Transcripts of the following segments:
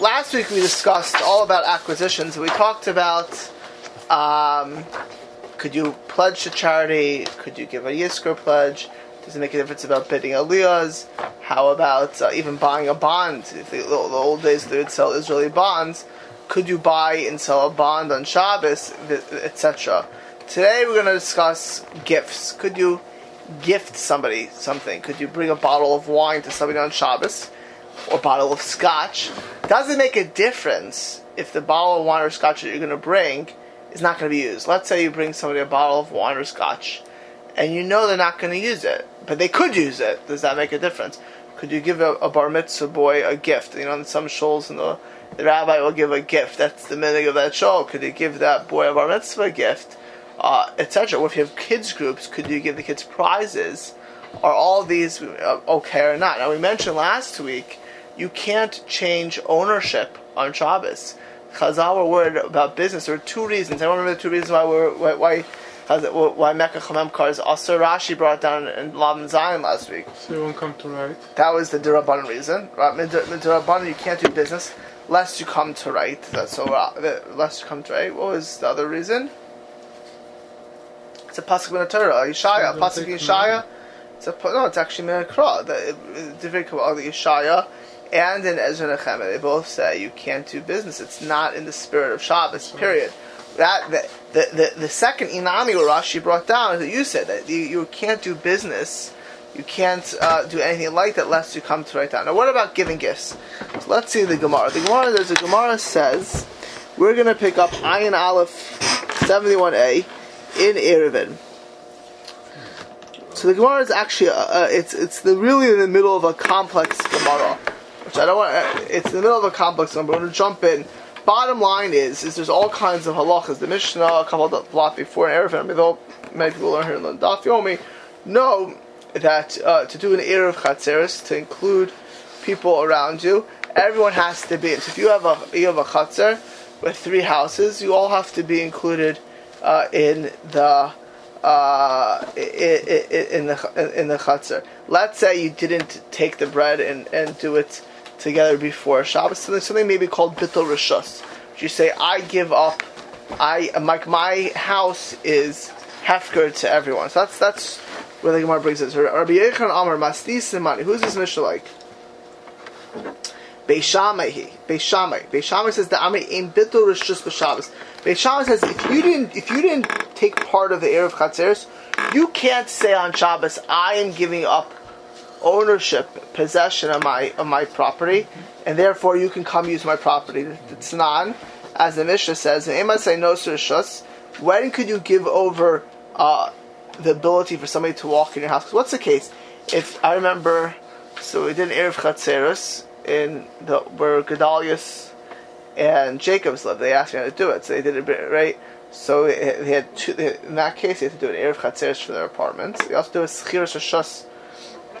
last week we discussed all about acquisitions. We talked about um, could you pledge to charity? Could you give a Yisker pledge? Does it make a difference about bidding aliyahs? How about uh, even buying a bond? If the, the, old days they would sell Israeli bonds, could you buy and sell a bond on Shabbos, etc. Today we're going to discuss gifts. Could you gift somebody something? Could you bring a bottle of wine to somebody on Shabbos? Or bottle of scotch? Does it make a difference if the bottle of wine or scotch that you're going to bring is not going to be used? Let's say you bring somebody a bottle of wine or scotch, and you know they're not going to use it, but they could use it. Does that make a difference? Could you give a, a bar mitzvah boy a gift? You know, in some shuls, the, the rabbi will give a gift. That's the meaning of that shul. Could you give that boy a bar mitzvah gift? uh, etc. Or if you have kids groups, could you give the kids prizes? Are all these uh, okay or not? Now we mentioned last week you can't change ownership on Shabbos. Chazal were worried about business. There were two reasons. I don't remember the two reasons why we're why why, why Mecca Chamem cars. Also, Rashi brought down in Lavan Zion last week. So you won't come to right. That was the Dirabanan reason. Right, Dirabanan, you can't do business lest you come to right. That's so uh, lest you come to right. What was the other reason? It's a pasuk in the Torah, Yeshaya, pasuk in Yeshaya. It's a no, it's actually Merakra. The different of the Yeshaya and in Ezra Nehemiah, they both say you can't do business. It's not in the spirit of Shabbos. Period. That the the, the, the second inami or Rashi brought down is that you said that you, you can't do business. You can't uh, do anything like that lest you come to write down. Now, what about giving gifts? So let's see the Gemara. The Gemara, there's a Gemara says, we're going to pick up Ayin Aleph 71a in Erevin. So the Gemara is actually uh, uh, it's it's the really in the middle of a complex Gemara, which I don't want. It's in the middle of a complex Gemara. We're going to jump in. Bottom line is, is there's all kinds of halachas. The Mishnah, a couple of blocks before in Erevin, I mean, though many people learn here in the Daf Yomi, know that uh, to do an Erev Chatzeris, to include people around you, everyone has to be. So if you have a you have a Chatzer with three houses, you all have to be included uh, in the uh, in, in, the in the chutzner. Let's say you didn't take the bread and, and do it together before Shabbos. Something, something maybe called bittul rishus. You say, I give up. I like my house is hefker to everyone. So that's that's where the Gemara brings it. So Rabbi Yechon Amar Masdi Simani. Who's this Mishnah like? Beis Shammai. Beishamai. Beis Shammai says that Ami in bittul rishus b'Shabbos. Beit Shammai says if you didn't if you didn't take part of the erev chatzeres, you can't say on Shabbos I am giving up ownership, possession of my of my property, and therefore you can come use my property. It's non, as the Mishnah says, When could you give over uh, the ability for somebody to walk in your house? What's the case? If I remember, so we did an erev chatzeres in the where Gedalius and Jacob's lived. They asked me how to do it, so they did it right. So they had two, in that case, they had to do an erev chatzeres for their apartments. They also do a schiras shus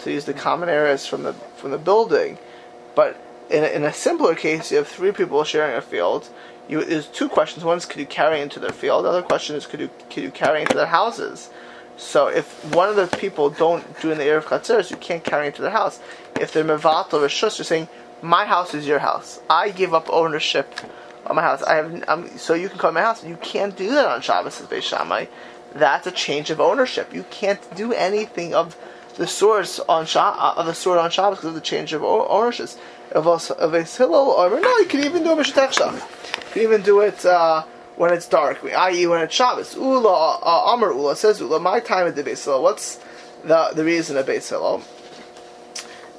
to use the common areas from the from the building. But in a, in a simpler case, you have three people sharing a field. You, there's two questions. One is, could you carry into their field? The other question is, could you could you carry into their houses? So if one of the people don't do in the erev chatzeres, you can't carry into their house. If they're mevatel or shus, you're saying my house is your house. I give up ownership of my house. I have um, so you can come to my house. You can't do that on Shabbos, says Beis Shammai. That's a change of ownership. You can't do anything of the source on uh, of the sword on Shabbos because of the change of ownership. Of a, hillel or no, you can even do a mishatechsha. You can even do it uh, when it's dark, i.e., when it's Shabbos. Ula uh, Amar Ula says Ula. My time at the Beis Hillel. What's the the reason of Beis Hillel?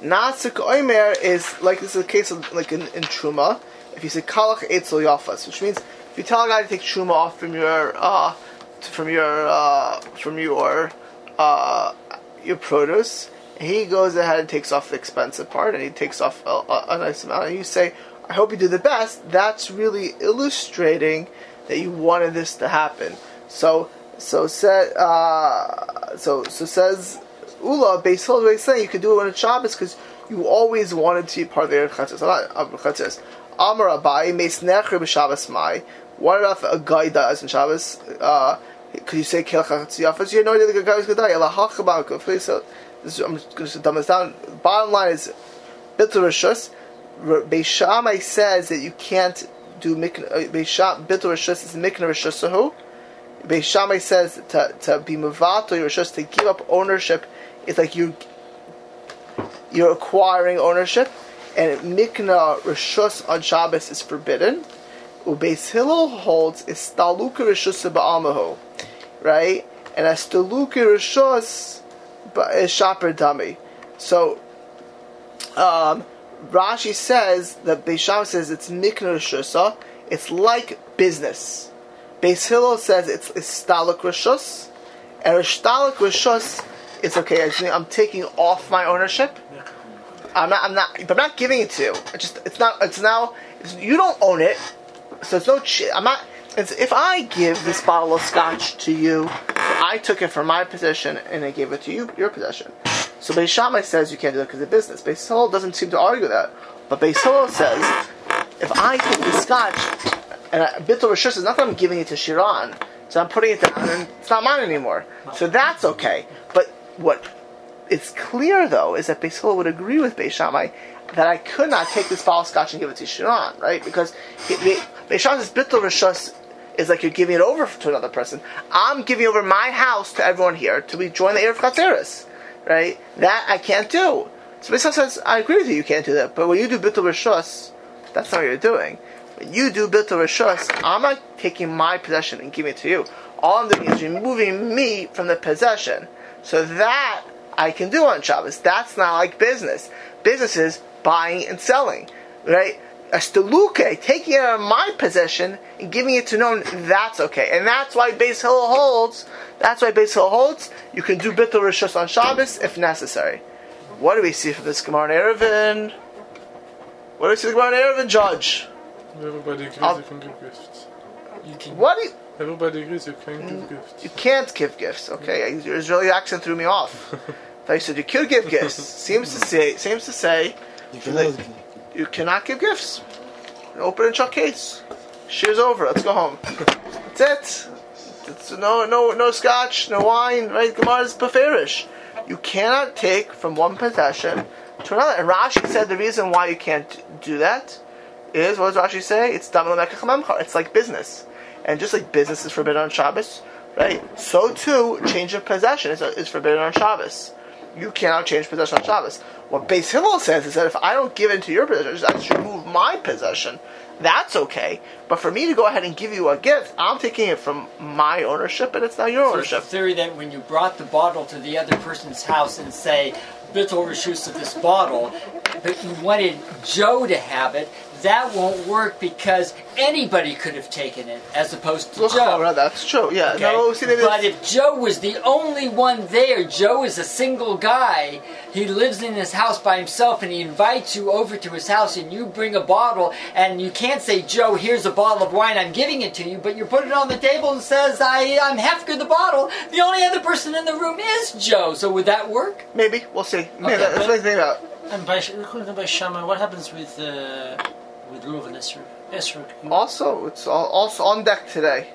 Nasik Oimer is like this is a case of like in, in Truma. If you say Kalach Eitzel Yafas, which means if you tell a guy to take Truma off from your uh, from your uh, from your uh, your produce, he goes ahead and takes off the expensive part, and he takes off a, a, a nice amount, and you say, "I hope you do the best." That's really illustrating that you wanted this to happen. So so said uh, so so says Ula, Beis Hillel is saying you could do it when it's Shabbos because you always wanted to be part of the Erev Chatzos. Amar Abaye, Meis Necher b'Shabbos Mai. What if a guy dies in Shabbos? Uh, could you say Kel Chatziyafas? You idea the guy was to die. Ela Hachabak. I'm just to dumb this down. Bottom line is, Bitter Rishus, Beis Shammai says that you can't do mikna. uh, Beis Sham bitul rishus is mikna rishusahu. Beis Shammai says to to be mavato your rishus to give up ownership. It's like you you're acquiring ownership, and mikna rishus on Shabbos is forbidden. Ubeis Hillel holds is staluka rishus ba'amahu, right? And a staluka rishus is shaper dummy. So um, Rashi says that Beis Shammai says it's mikna rishusa. It's like business. Beis Hillel says it's istalik rishus, and istalik rishus is okay. Think I'm taking off my ownership. I'm not. I'm not. But I'm not giving it to you. It's just. It's not. It's now. It's, you don't own it, so it's no. Ch- I'm not. If I give this bottle of scotch to you, I took it from my possession and I gave it to you, your possession. So Beis Shammai says you can't do that because of business. Beis Hillel doesn't seem to argue that, but Beis Hillel says if I take the scotch and Bittul Rishus is not that I'm giving it to Shiran, so I'm putting it down and it's not mine anymore. So that's okay. But what it's clear though is that Beis Hillel would agree with Beis Shammai that I could not take this of scotch and give it to Shiran, right? Because says Bittul Rishus is like you're giving it over to another person. I'm giving over my house to everyone here to be join the Erev Chatzeris, right? That I can't do. So Beis says I agree with you, you can't do that. But when you do Bittul Rishus, that's not what you're doing. When you do Bittul Rishus, I'm not taking my possession and giving it to you. All I'm doing is removing me from the possession. So that I can do on Shabbos. That's not like business. Business is buying and selling, right? A steluke, taking it out of my possession and giving it to no one, that's okay. And that's why Beis Hillel holds, that's why Beis Hillel holds, you can do Bittul Rishus on Shabbos if necessary. What do we see from this Gemara in Erevin? What do we see the Gemara in Erevin, Judge? Everybody agrees I'll- you can give gifts. You can What do you, Everybody agrees you can Mm. give gifts. you can't give gifts, okay? Your Israeli accent threw me off. I said you could give gifts. seems to say seems to say you can always you cannot give gifts. Open and shut case. Shear's over. Let's go home. That's it. It's no no no scotch, no wine. Right? Gemara's beferish. You cannot take from one possession to another. And Rashi said the reason why you can't do that is what does Rashi say? It's It's like business, and just like business is forbidden on Shabbos, right? So too, change of possession is, is forbidden on Shabbos. You cannot change possession on Shabbos. What Beis Hillel says is that if I don't give into your possession, I just remove my possession. That's okay. But for me to go ahead and give you a gift, I'm taking it from my ownership, and it's now your So it's the ownership. theory that when you brought the bottle to the other person's house and say, Bittul Rishus of this bottle, but you wanted Joe to have it, that won't work because anybody could have taken it as opposed to Oh, Joe. that's true. Yeah. Okay? No, see, maybe but if Joe was the only one there, Joe is a single guy. He lives in his house by himself, and he invites you over to his house, and you bring a bottle, and you can't say, "Joe, here's a bottle of wine. I'm giving it to you," but you put it on the table and says, "I, I'm half good the bottle." The only other person in the room is Joe. So would that work? maybe we'll see. Maybe Okay, that's but- what I think about. And by according to by Shammai, what happens with uh, with Ruv and Esrog? Esrog, Also, it's all, also on deck today.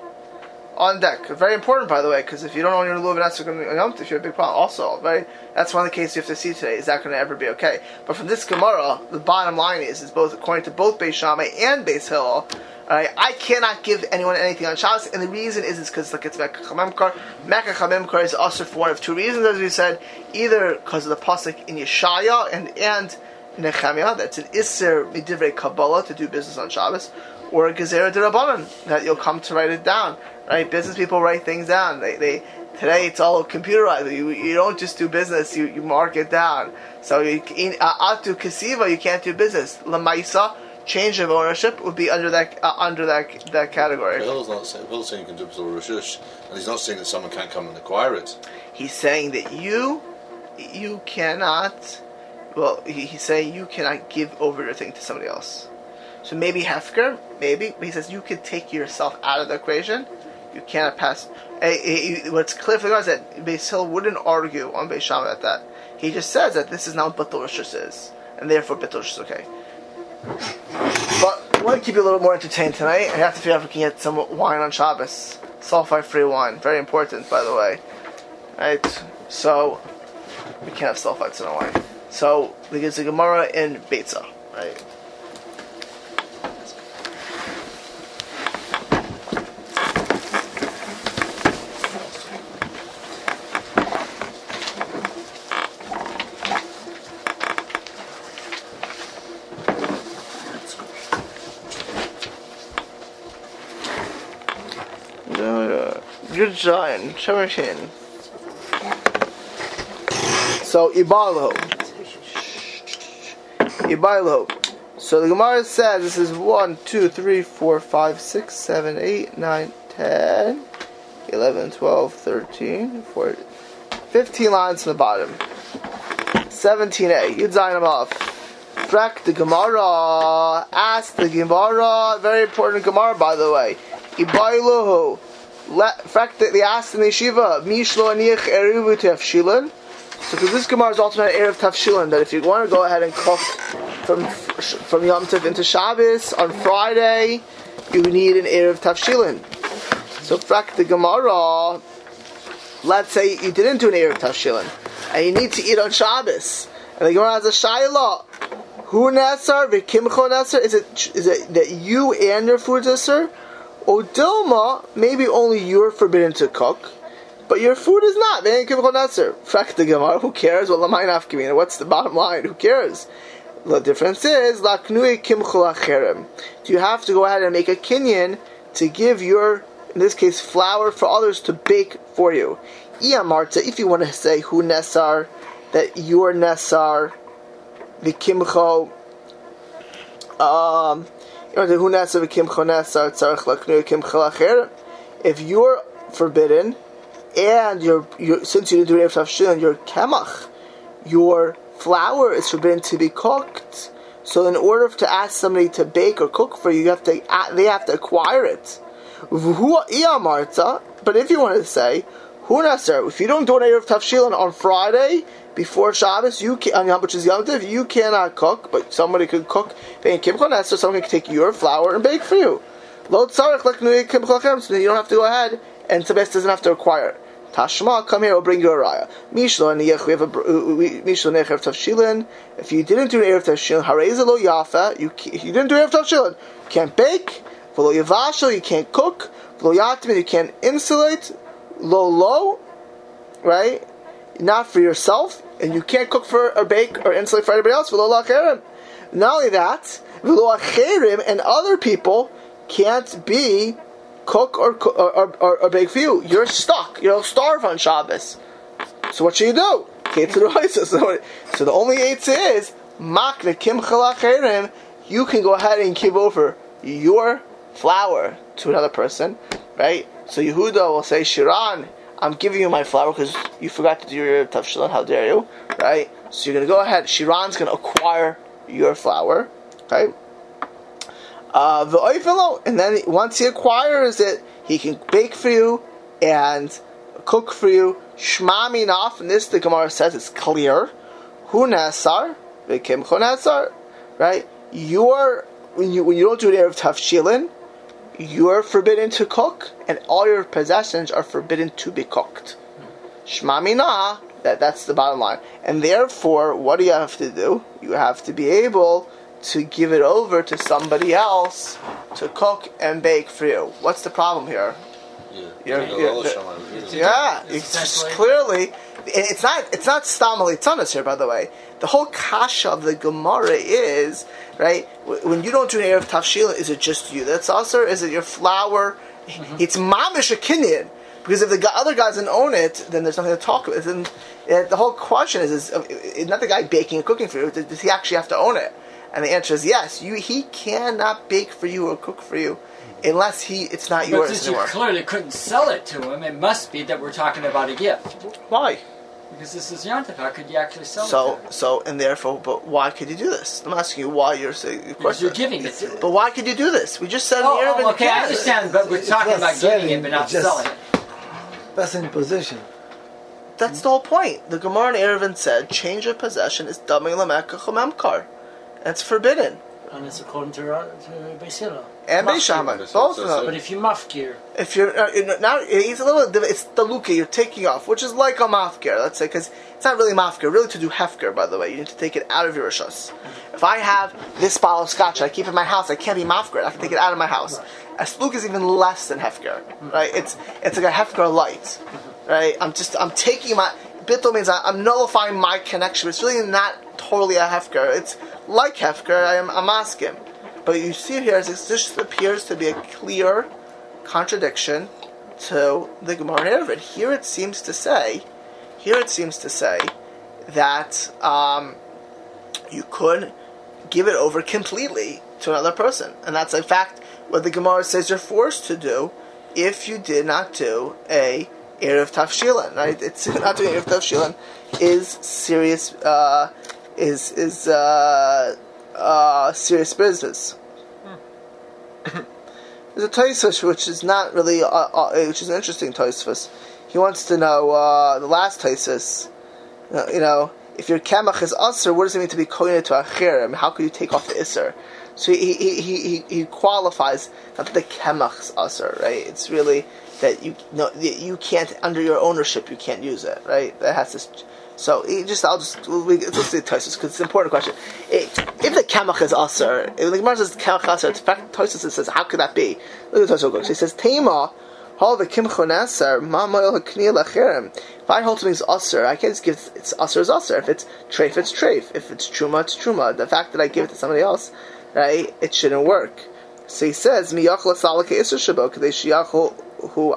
On deck, very important by the way, because if you don't own your lulav, that's going to if you have a big problem. Also, right, that's one of the cases you have to see today. Is that going to ever be okay? But from this Gemara, the bottom line is, is both according to both Beis Shammai and Beis Hillel, alright, I cannot give anyone anything on Shabbos, and the reason is, is because like it's Mekach Hamemkar. Mekach Hamemkar is also for one of two reasons, as we said, either because of the pasuk in Yeshaya and and Nehemiah, that's an Isser Midivrei Kabbalah to do business on Shabbos, or a Gezerah Dirabanan, that you'll come to write it down. Right? Business people write things down. They, they today it's all computerized. You, you don't just do business, you, you mark it down. So you, in uh, Atu Kasiva, you can't do business. Lamaisa, change of ownership would be under that uh, under that that category. Bill's not saying, Bill's saying you can do B'tul Rishush, and he's not saying that someone can't come and acquire it. He's saying that you you cannot. Well, he, he's saying you cannot give over your thing to somebody else. So maybe Hefker, maybe, but he says you can take yourself out of the equation. You cannot pass. eh, eh, What's clear for the guys that Beis wouldn't argue on Beis Shammai at that. He just says that this is not what Betul is, and therefore Betul is okay. But I want to keep you a little more entertained tonight. I have to figure out if we can get some wine on Shabbos. Sulfite-free wine, very important, by the way. Right, so we can't have sulfites in our wine. So we get the Gemara in Beitza. Right. Uh, good Zion, Shemeshin. So, Ibalo. Ibalo. So the Gemara says this is 1, 2, 3, 4, 5, 6, 7, 8, 9, 10, 11, 12, 13, 14, 15 lines from the bottom. 17a. You Yud Zayin off. Frak the Gemara. Ask the Gemara. Very important Gemara, by the way. Ibailuhu. Frak the, they asked in the yeshiva. Mishlo aniach erivu tefshilin. So, because this Gemara is also an Erev Tafshilin, that if you want to go ahead and cook from from Yom Tov into Shabbos on Friday, you need an Erev Tafshilin. So, frak the Gemara, let's say you didn't do an Erev Tafshilin, and you need to eat on Shabbos, and the Gemara has a Shaila. Who Nasar, Vikimcho Nasar? Is it, is it that you and your food Nasar? Or Dilma, maybe only you're forbidden to cook, but your food is not. Frak the Gemara, who cares? Well, the mine afkimina. What's the bottom line? Who cares? The difference is, Do you have to go ahead and make a kinyan to give your, in this case, flour for others to bake for you? If you want to say who nesar, that your nesar, the kimcho, um, if you're forbidden, and you're, you're since you didn't do Erev Tavshilin, your kemach, your flour is forbidden to be cooked. So in order to ask somebody to bake or cook for you, you have to they have to acquire it. But if you want to say, if you don't do an Erev Tavshilin on Friday before Shabbos, you can, which is Yom Tov, you cannot cook, but somebody could cook. So someone can take your flour and bake for you. You don't have to go ahead, and Tabes doesn't have to acquire it. Tashma, come here, I'll bring you a raya. Mishlo and we have a uh, necher tavshilin. If you didn't do an erev tavshilin, hareza lo yafa. You didn't do erev tavshilin. You can't bake. V'lo yavashel, you can't cook. V'lo yatmin, you can't insulate. Lo lo, right? Not for yourself, and you can't cook for or bake or insulate for anybody else. V'lo lacherim. Not only that, v'lo acherim and other people can't be cook or, or, or, or bake for you. You're stuck. You'll starve on Shabbos. So what should you do? So, so the only eitzah is makne kim. You can go ahead and give over your flour to another person, right? So Yehuda will say, Shiran, I'm giving you my flour because you forgot to do your tafshilin. How dare you, right? So you're going to go ahead. Shiran's going to acquire your flour, okay? Uh, the and then once he acquires it, he can bake for you and cook for you. Shmami naf, and this the Gemara says it's clear. Hu nasar, v'kim chonasar, right? You're when you when you don't do an erev tafshilin, you're forbidden to cook, and all your possessions are forbidden to be cooked. Shmami na, that that's the bottom line. And therefore, what do you have to do? You have to be able to give it over to somebody else to cook and bake for you. What's the problem here? Yeah, You're- Yeah, you're- the- Yeah, It's it's clearly. It's not. It's not stamali tzanas here, by the way. The whole kasha of the Gemara is right when you don't do an of tafshila. Is it just you that's also? Is it your flour? It's mamish a kinyan. Because if the other guy doesn't own it, then there's nothing to talk about. Then uh, the whole question is: is, uh, is not the guy baking and cooking for you? Does does he actually have to own it? And the answer is yes. You he cannot bake for you or cook for you unless he it's not But yours since you anymore. clearly couldn't sell it to him, it must be that we're talking about a gift. Why? Because this is Yontif. How could you actually sell it So, so, and therefore, but why could you do this? I'm asking you why you're saying. Of Because course, you're giving it to him. But why could you do this? We just said in the Oh, Arab oh, okay, I understand, but we're It's talking not about giving it, but not just- selling it. That's in possession. That's the whole point. The Gemara in Erevin said, change of possession is dummy lameka chomemkar. That's forbidden. And it's according to, Ra- to Beis Hillel. And Mafkir. Beis Shammai, That's both what of it them. But if you mafkir, If you're uh, you know, now, it's a little. It's the luka you're taking off, which is like a mafker. Let's say because it's not really mafker. Really, to do hefker, by the way, you need to take it out of your rishos. If I have this bottle of scotch I keep it in my house, I can't be mafker. I can take it out of my house. A sluk is even less than hefker, mm-hmm. right? It's it's like a hefker light, mm-hmm. right? I'm just I'm taking my bittul means I, I'm nullifying my connection. It's really not totally a hefker. It's like hefker. I am I'm asking. But you see here, this just appears to be a clear contradiction to the Gemara in. Here it seems to say, here it seems to say that um, you could give it over completely to another person, and that's in fact what the Gemara says you're forced to do if you did not do a erev tafshilin. Right? It's not doing erev tafshilin is serious. Uh, is is uh, uh, serious business. There's a Tosfos which is not really, uh, uh, which is an interesting Tosfos. He wants to know uh, the last Tosfos. You know, if your kamach is usr, what does it mean to be koine to achirim? How could you take off the isser? So he he, he, he, qualifies not that the kamach is usr, right? It's really that you no you can't under your ownership you can't use it, right? That has this. So just I'll just we, let's see Tosis because it's an important question. It, if the kamach is aser, if the Gemara says kamach aser, in fact Tosis says how could that be? Look at Tosis. He says Tema. Hal the kimchon aser, ma moil hakni lachirim. If I hold something's aser, I can't just give it's aser is aser. If it's treif, it's treif. If it's truma, it's truma. The fact that I give it to somebody else, right, it shouldn't work. So he says, miyachla salake iser shabo shiyachu hu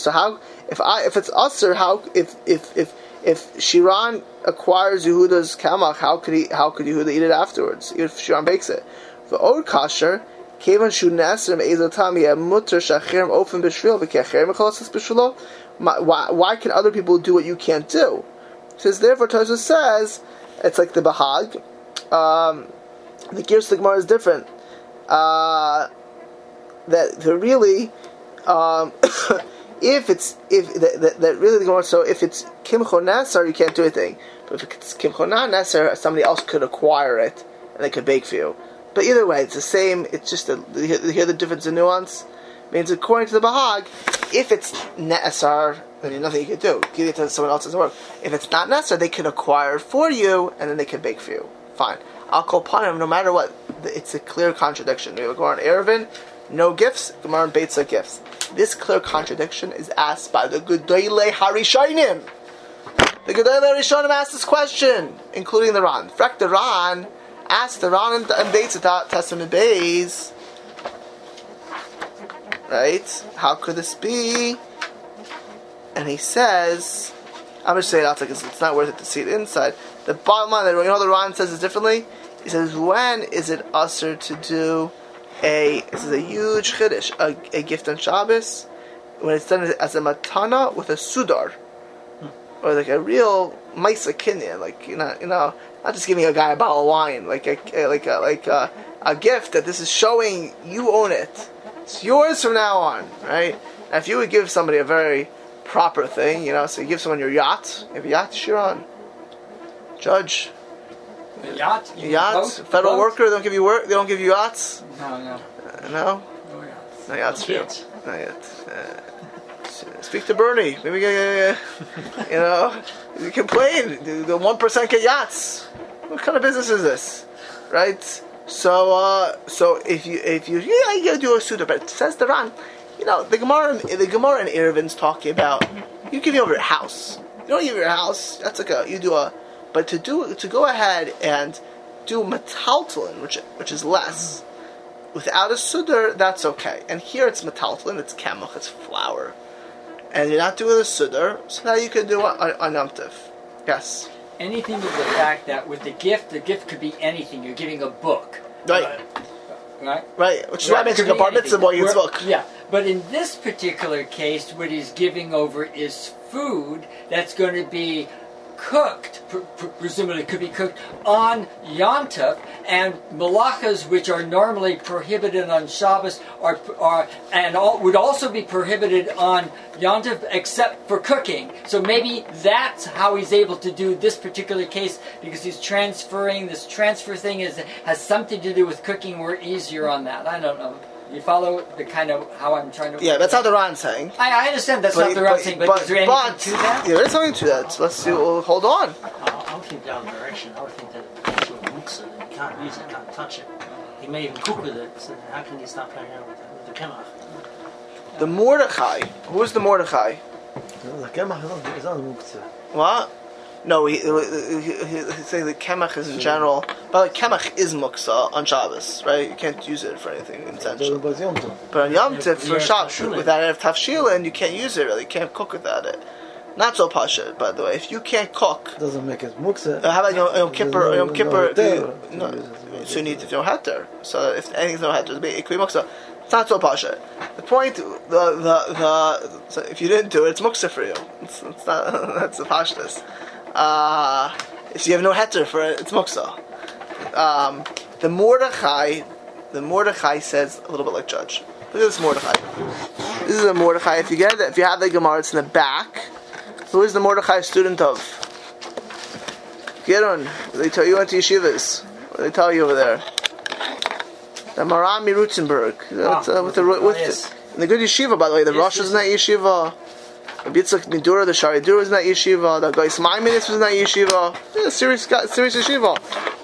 So how if I if it's usher how if if if if Shiran acquires Yehuda's kamach, how could he how could Yehuda eat it afterwards? If Shiran bakes it, the or kasher. Mutter. Why, why can other people do what you can't do? Says therefore Tosha says it's like the bahag. Um, the Gemara is different. Uh, that the really um, if it's if that, that, really the so if it's kimcho nasar you can't do anything, but if it's kimcho nasar somebody else could acquire it and they could bake for you. But either way, it's the same. It's just a, hear the difference in nuance. Means according to the Bahag, if it's Ne'asar, then nothing you can do. Give it to someone else work. If it's not Ne'asar, they can acquire it for you, and then they can bake for you. Fine. I'll call upon him no matter what. It's a clear contradiction. We go on Erevin, no gifts. Gemara and Beitza gifts. This clear contradiction is asked by the Gedolei Harishainim. The Gedolei Harishanim asked this question, including the Ran. Frak the Ran asked the Ran and Beitza Testament Bays, right? How could this be? And he says, I'm just saying it because it's not worth it to see it inside. The bottom line, you know, the Ran says it differently. He says, when is it usher to do a this is a huge chiddush, a, a, gift on Shabbos when it's done as a matana with a sudar, or like a real maisa kinyan, like you know, you know, not just giving a guy a bottle of wine, like a like a like a, a gift that this is showing you own it. It's yours from now on, right? And if you would give somebody a very proper thing, you know, so you give someone your yacht, you have a yacht, Shiran, judge. Yacht? Yachts. boat? Federal Boat? worker, they don't give you work. They don't give you yachts. No, no. Uh, no, No yachts. no yachts for you. Not yet. Uh, speak to Bernie. Maybe uh, you know, you complain. The- one percent get yachts. What kind of business is this, right? So, uh, so if you if you yeah, you gotta do a suda, but it says the Ran. You know, the Gemara, the Gemara and Ervin's talking about you give me over your house. You don't give your house. That's like a you do a, but to do to go ahead and do metaltalin, which which is less without a sudar, that's okay. And here it's metaltalin, it's kamach, it's flour. And you're not doing a sudar, so now you can do a, a. Yes. Anything with the fact that with the gift, the gift could be anything. You're giving a book, Right. Uh, right? Right. Which is why I mentioned bar mitzvah boy book. Yeah, but in this particular case, what he's giving over is food that's going to be cooked, pr- pr- presumably could be cooked on Yontif, and malachas, which are normally prohibited on Shabbos, are, are and all, would also be prohibited on Yontif except for cooking. So maybe that's how he's able to do this particular case because he's transferring. This transfer thing is has something to do with cooking. We're easier on that. I don't know. You follow the kind of how I'm trying to. Yeah, that's not the right saying. I, I understand that's but, not the right thing, but, but is there anything but, to that? Yeah, there's something to that. Let's see. hold on. I'll, I'll keep down the direction. I would think that that's what looks at it. You can't use it, can't touch it. He may even cook with it, so how can you start playing around with, it, with the camera? The Mordechai. Who is the Mordechai? The kemach is not muktzah. What? No, he, he, he, he's saying that kemach is in general. But like, kemach is muksa on Shabbos, right? You can't use it for anything intentional. But Yom Tov. But on Yom Tov for Shabbos, without Erev Tafshilin, you can't use it really. You can't cook without it. Not so pasha, by the way. If you can't cook, Doesn't make it muksa. uh, how about Yom, Yom Kippur? No- Yom Kippur, no you- no, it. so you need to know heter. So if anything's no heter, it could be muksa. It's not so pasha. The point, the the the, so if you didn't do it, it's muksa for you. It's, it's not. That's the pashtas. Uh, if you have no heter for it, it's muksa. Um, the Mordechai, the Mordechai says a little bit like judge. Look at this Mordechai. This is a Mordechai. If you get it, if you have the Gemara, it's in the back. Who is the Mordechai student of? Get on. They tell you went to yeshivas. What do they tell you over there? The Maharam MiRothenburg. That's, uh, with the with oh, yes. the, and the good yeshiva, by the way. The Rosh is in that yeshiva. Bitzak Nidura, the Shaarei Dura is that yeshiva. The Geis Maimonides was that yeshiva. Yeah, serious, serious yeshiva.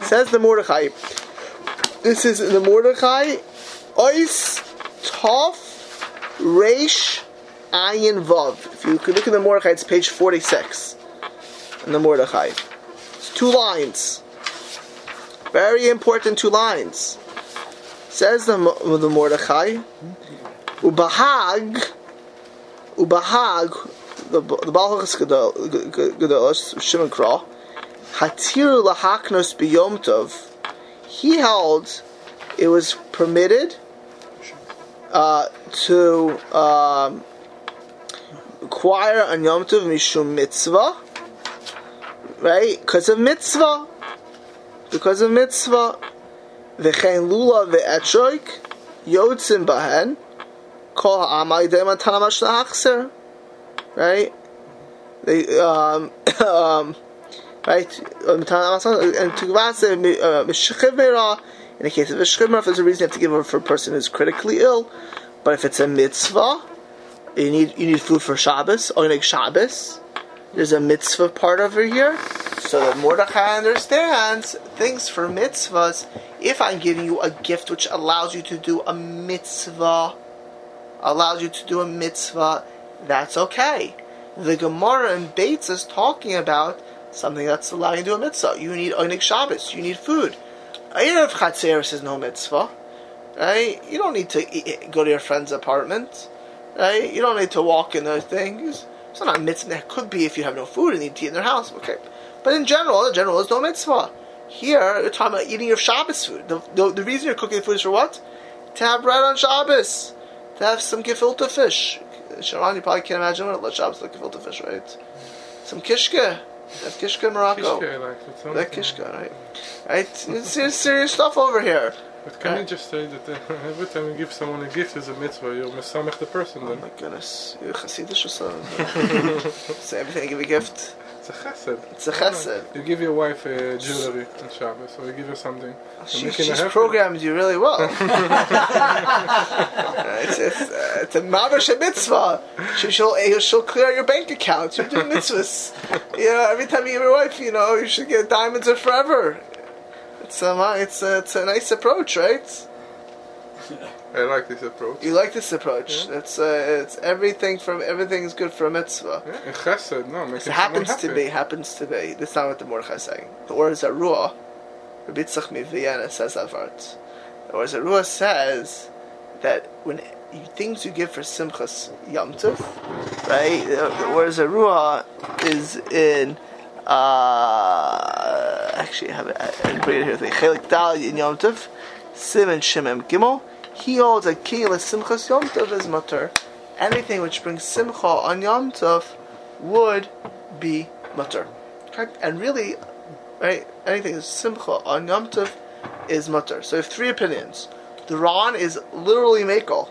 Says the Mordechai. This is the Mordechai. Ois Tov Reish Ayin Vav. If you could look at the Mordechai, it's page 46 in the Mordechai. It's two lines. Very important two lines. Says the, the Mordechai, Ubahag, Ubahag, the the Balchus Gedolos, Shimon Kra, Hatir lahaknos biyom tov. He held it was permitted uh, to um, acquire on Yom Tov mishum mitzvah, right? Because of mitzvah, because of mitzvah. V'chein lula ve'etroik yotzim bahen right? They um um right and to mishchiv meira in the case of a shchimra, if there's a reason you have to give over for a person who's critically ill, but if it's a mitzvah, you need you need food for Shabbos, Oinig Shabbos. There's a mitzvah part over here, so that Mordechai understands things for mitzvahs. If I'm giving you a gift which allows you to do a mitzvah, allows you to do a mitzvah, that's okay. The Gemara in Bates is talking about something that's allowing you to do a mitzvah. You need Oinig Shabbos, you need food. Erev Chatzeris is no mitzvah, right? You don't need to go to your friend's apartment, right? You don't need to walk in those things. It's not a mitzvah. It could be if you have no food and need to eat in their house, okay? But in general, the general is no mitzvah. Here, you're talking about eating your Shabbos food. The, the, the reason you're cooking the food is for what? To have bread on Shabbos. To have some gefilte fish. Sharon, you probably can't imagine what a Shabbos like gefilte fish, right? Some kishke. That's kishke in Morocco. Kishke, like, That kishka, right? Right? It's serious, serious stuff over here. But can Uh, you just say that uh, every time you give someone a gift is a mitzvah, you're mesamech the person Oh then? my goodness. You're Hasidish or something? Say everything I give a gift. It's a chesed. It's a chesed. You give your wife uh, jewelry on Shabbos, or you give her something. You're She, making she's her programmed you really well. Uh, it's, it's, uh, it's a mamash mitzvah. She, she'll, she'll clear your bank account. You're doing mitzvahs. You know, every time you give your wife, you know, you should get diamonds are forever. It's a, it's a, it's a nice approach, right? I like this approach. You like this approach. It's uh, it's everything from everything is good for a mitzvah. Yeah, chesed, no, It happens to be, happens to be. That's not what the Mordechai is saying. The Or Zarua. Rabbi Tzach Vienna says that part. The Or Zarua says that when things you give for Simchas Yom Tov, right? The, the Or Zarua is in. Uh, actually, I have it. I bring it here. Chelik Dal in Yom Tov, Simon Shemem Gimel. He holds a Kiyah Simchas Yom Tov as mutter. Anything which brings Simcha on Yom Tov would be mutter. Okay? And really, right, anything is simcha on Yom Tov is mutter. So we have three opinions. The Ran is literally makel.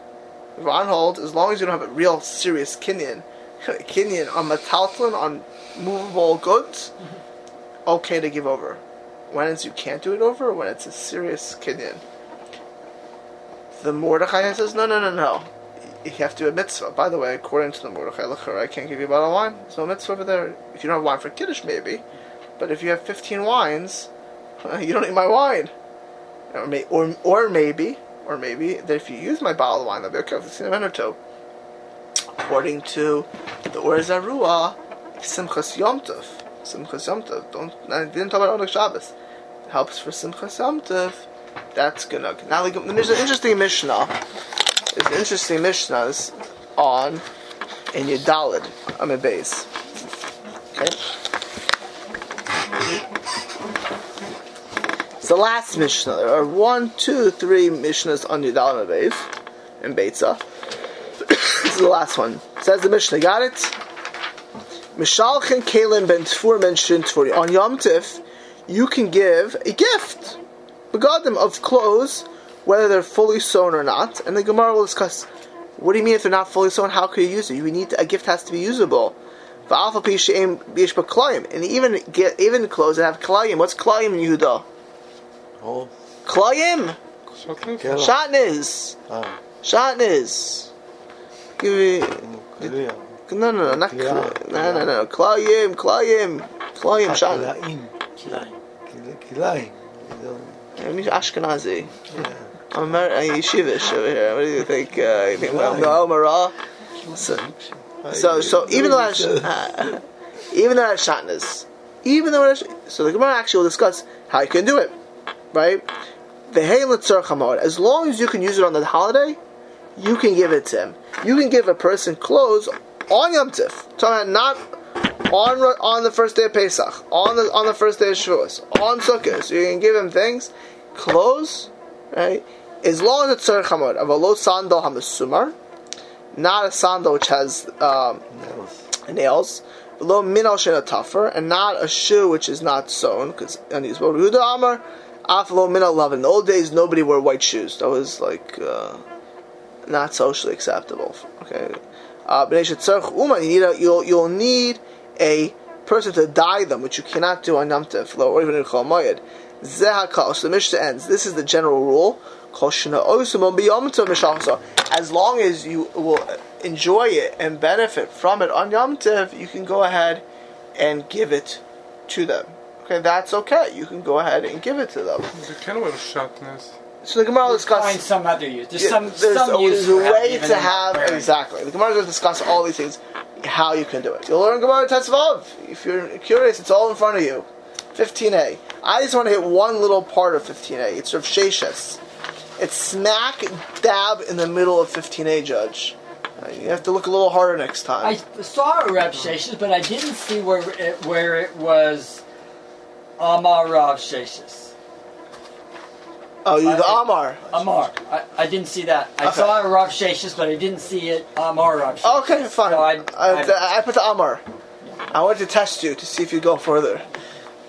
The Ran holds as long as you don't have a real serious kinyan, kinyan on metaltlin on movable goods, mm-hmm. okay to give over. When it's you can't do it over, when it's a serious kinyan. The Mordechai says no, no, no, no you have to do a mitzvah. By the way, according to the Mordechai Lachar, I can't give you a bottle of wine. There's no mitzvah over there. If you don't have wine for Kiddush, maybe. But if you have 15 wines, you don't need my wine. Or, may, or, or maybe, or maybe, that if you use my bottle of wine, that'll be okay the or two. According to the Or Zarua, Simchas Yom Tov, Simchas Yom Tov. Don't. I didn't talk about Oneg Shabbos. Helps for Simchas Yom Tov. That's gonna. Now like, there's an interesting Mishnah. There's an interesting Mishnah on in Yudalid on the base. Okay. It's the last Mishnah. There are one, two, three Mishnahs on Yudalid on the base in Beitza. this is the last one. Says the Mishnah. Got it? Mishalchen Kalim ben Tfur mentioned Tfuri. On Yom Tif, you can give a gift, begadim of clothes, whether they're fully sewn or not. And the Gemara will discuss. What do you mean if they're not fully sewn? How can you use it? You need a gift has to be usable. And even get even clothes that have klayim. What's klayim in Yehuda? Oh, Klayim, shatnez, ah, shatnez. Give me. Kiliya. No, no, no, not Yeah. No, no, no. Klayim, Klayim, Klayim, shatnez. Kilayim. Kilayim. Kil- Kilayim. You don't- I'm Ashkenazi. yeah. I'm Amer- I'm yeshivish over here. What do you think? Uh, you think I'm the Omara? So, so, so even though that's, uh, even though that's shatnez, even though that's, so the Gemara actually will discuss how you can do it, right? The hey As long as you can use it on the holiday, you can give it to him. You can give a person clothes on Yom Tif. Talking about not on on the first day of Pesach, on the on the first day of Shavuos, on Sukkot. So you can give him things, clothes, right? As long as it's tzarech hamod of a low sandal hamasumar, not a sandal which has um, Nails. nails, below minal shena tougher, and not a shoe which is not sewn because unusable. Yehuda Amar, af lo minal love. In the old days, nobody wore white shoes. That was like uh, not socially acceptable. Okay, uh. You need a, you'll you'll need a person to dye them, which you cannot do on Yom Tov or even in Chol Moed. So the Mishnah ends. This is the general rule. As long as you will enjoy it and benefit from it on Yom Tov, you can go ahead and give it to them. Okay, that's okay. You can go ahead and give it to them. You can wear shatnez. So the Gemara will Find some other use. There's Yeah, some there's some use a way to have wearing. exactly. The Gemara will discuss all these things, how you can do it. You'll learn Gemara Tetzvav. If you're curious, it's all in front of you. 15a. I just want to hit one little part of 15a. It's Rav Sheshes. It's smack dab in the middle of 15a, Judge. Uh, You have to look a little harder next time. I saw a Rav Sheshes, but I didn't see where it, where it was Amar Rav Sheshes. Oh, you the Amar. Amar. I, I didn't see that. I Okay. saw a Rav Sheshes, but I didn't see it Amar Rav Sheshes. Okay, fine. So I, I, I, put the Amar. I wanted to test you to see if you go further.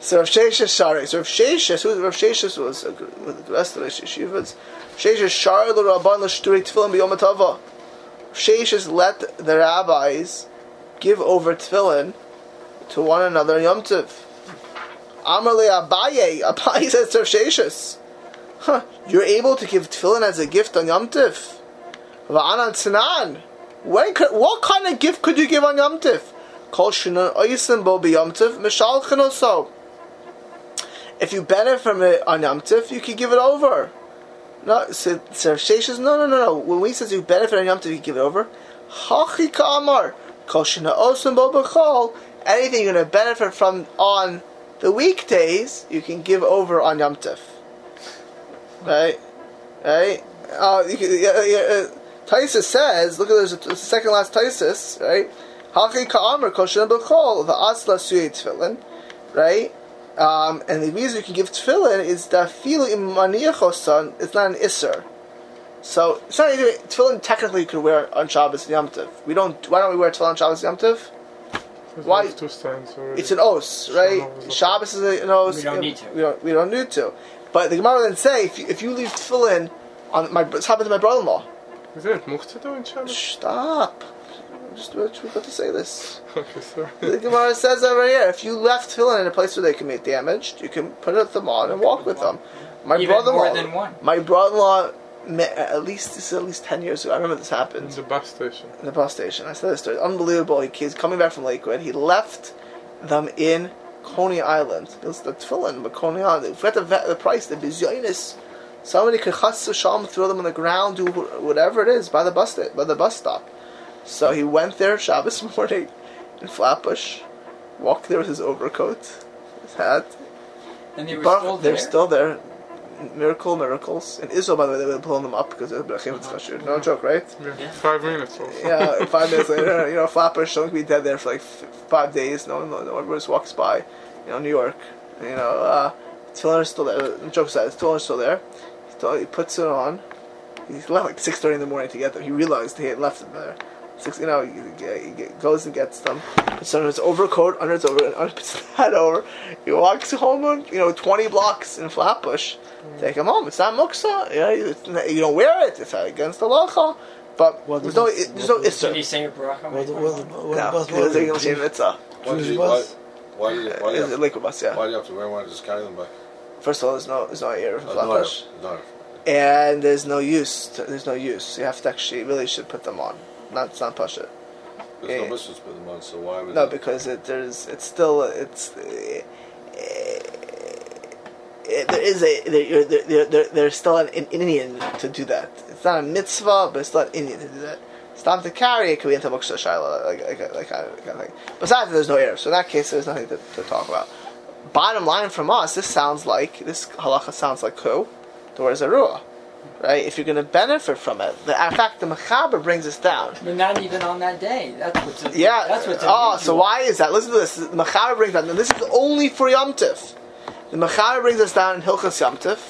So Rav Sheshes, sorry. So Rav Sheshes, who Rav Sheshes was uh, with the rest of the yeshivas. Sheshes shar the rabban l'shturi tefillin b'yom hatava. Sheshes let the rabbis give over tefillin to one another in Yom Tov. Amar le Abaye, Abaye says to Rav Sheshes, huh, you're able to give tefillin as a gift on Yom Tov. Va'anan tzanan. When could, what kind of gift could you give on Yom Tif? Kol shunan oisim bo b'Yom Tif mishal. If you benefit from it on Yom Tif, you can give it over. No, so, so Sheshes, no, no, no, no. When we says you benefit on Yom Tif, you give it over. Hachi ka'amar. Kol shunan oisim bo b'chol. Anything you're going to benefit from on the weekdays, you can give over on Yom Tif. Right? Right? Uh, you can, yeah, yeah, uh, Taisa says, look at this, the second last Taisis, right? Haki ka'amr kosher b'chol, the asla suyei tefillin, right? Um, and the reason you can give tefillin is that filu im maniachosan, it's not an isser. So, it's not even, tefillin technically you could wear on Shabbos and Yom Tov. We don't, why don't we wear tefillin on Shabbos and Yom Tov? Why- Why? Two stands already. It's an os, right? Shabbos is Shabbos is an os. We don't need to. We don't, we don't need to. But the Gemara then say, if you, if you leave tefillin on, my, it's happened to my brother-in-law. Is there a muktzah in Shabbos? Stop. Just we're about to say this. Okay, sorry. The Gemara says over here, if you left tefillin in a place where they can be damaged, you can put it them on and walk with them. My Even brother-in-law, more than one. my brother-in-law, met, at least this is at least ten years ago. I remember this In happened the bus station. in the bus station. I said this story. Unbelievable. He, he's coming back from Lakewood. He left them in Coney Island. It was the tefillin, but Coney Island. If we had the, va- the price, the bizyonis, somebody could chas v'shalom, throw them on the ground, do whatever it is by the bus by the bus stop. So he went there Shabbos morning in Flatbush, walked there with his overcoat, his hat. And they were Baruch- still they're still there. Miracle, miracles. In Israel, by the way, they were pulling them up because of Berachim Tzchashir. No joke, right? Yeah. Yeah. Five minutes also. Yeah, five minutes later, you know, flappers showing be dead there for like f- five days. No one, no one just walks by. You know, New York. You know, uh, Tefillin is still there. The joke aside, Tefillin is still there. He, still, he puts it on. He left like six thirty in the morning to get them. He realized he had left it there. Six, you know, he, he, he goes and gets them. Puts on his overcoat under his over, and puts his hat over. He walks home, you know, twenty blocks in Flatbush. Mm. Take him home. It's not muksa. You know, it's not- you don't wear it. It's against the law. But What there's no, was- there's no what was- isser. Did he say a bracha? What, before? what, what, No, what, because they're what, gonna say mitzvah. Why do you, why, why do you, why do you, have, liquor bus, yeah. why do you have to wear one and just carry them back? First of all, there's no, there's no air for Oh, no, Flatbush. no. and there's no use. To, there's no use. You have to actually really should put them on. Not it's not push it. There's Yeah. no mitzvahs put them on, so why would No, they- because it, there's it's still it's. eh, eh, there is a there, there, there, there, there's still an, an Indian to do that. It's not a mitzvah, but it's not an Indian to do that. It's not to carry. It could be into Moksha Shaila, like like like, like kind of kind of thing. Besides, there's no air, so in that case, there's nothing to, to talk about. Bottom line from us, this sounds like this halacha sounds like who? The Or Zarua. Right? If you're going to benefit from it, the, in fact, the Mechaber brings us down. But not even on that day. That's what's Yeah. That's what's oh, unusual. so why is that? Listen to this. The Mechaber brings down. And this is only for Yom Tif. The Mechaber brings us down in Hilchas Yom Tif.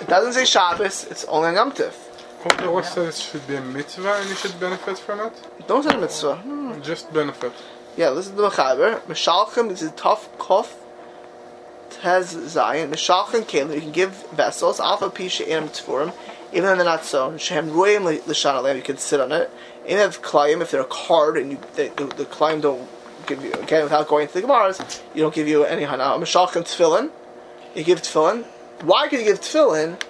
It doesn't say Shabbos. It's only on Yom Tif. Hope the Lord said it should be a mitzvah and you should benefit from it. Don't say mitzvah. Hmm. Just benefit. Yeah, listen to the Mechaber. Mishalchim is a tough kof. Tez Zion. Mishalchim kelim. You can give vessels. Alpha Pisha Enam Tfurim. Even though they're not sewn. Shem Royim L'Shana Lamb. You can sit on it. And if Klayim, if they're a card and you, they, the, the Klayim don't give you, again, without going into the Gemaras, you don't give you any Hana. Mishalchim Tefillin. You give Tefillin. Why can you give Tefillin?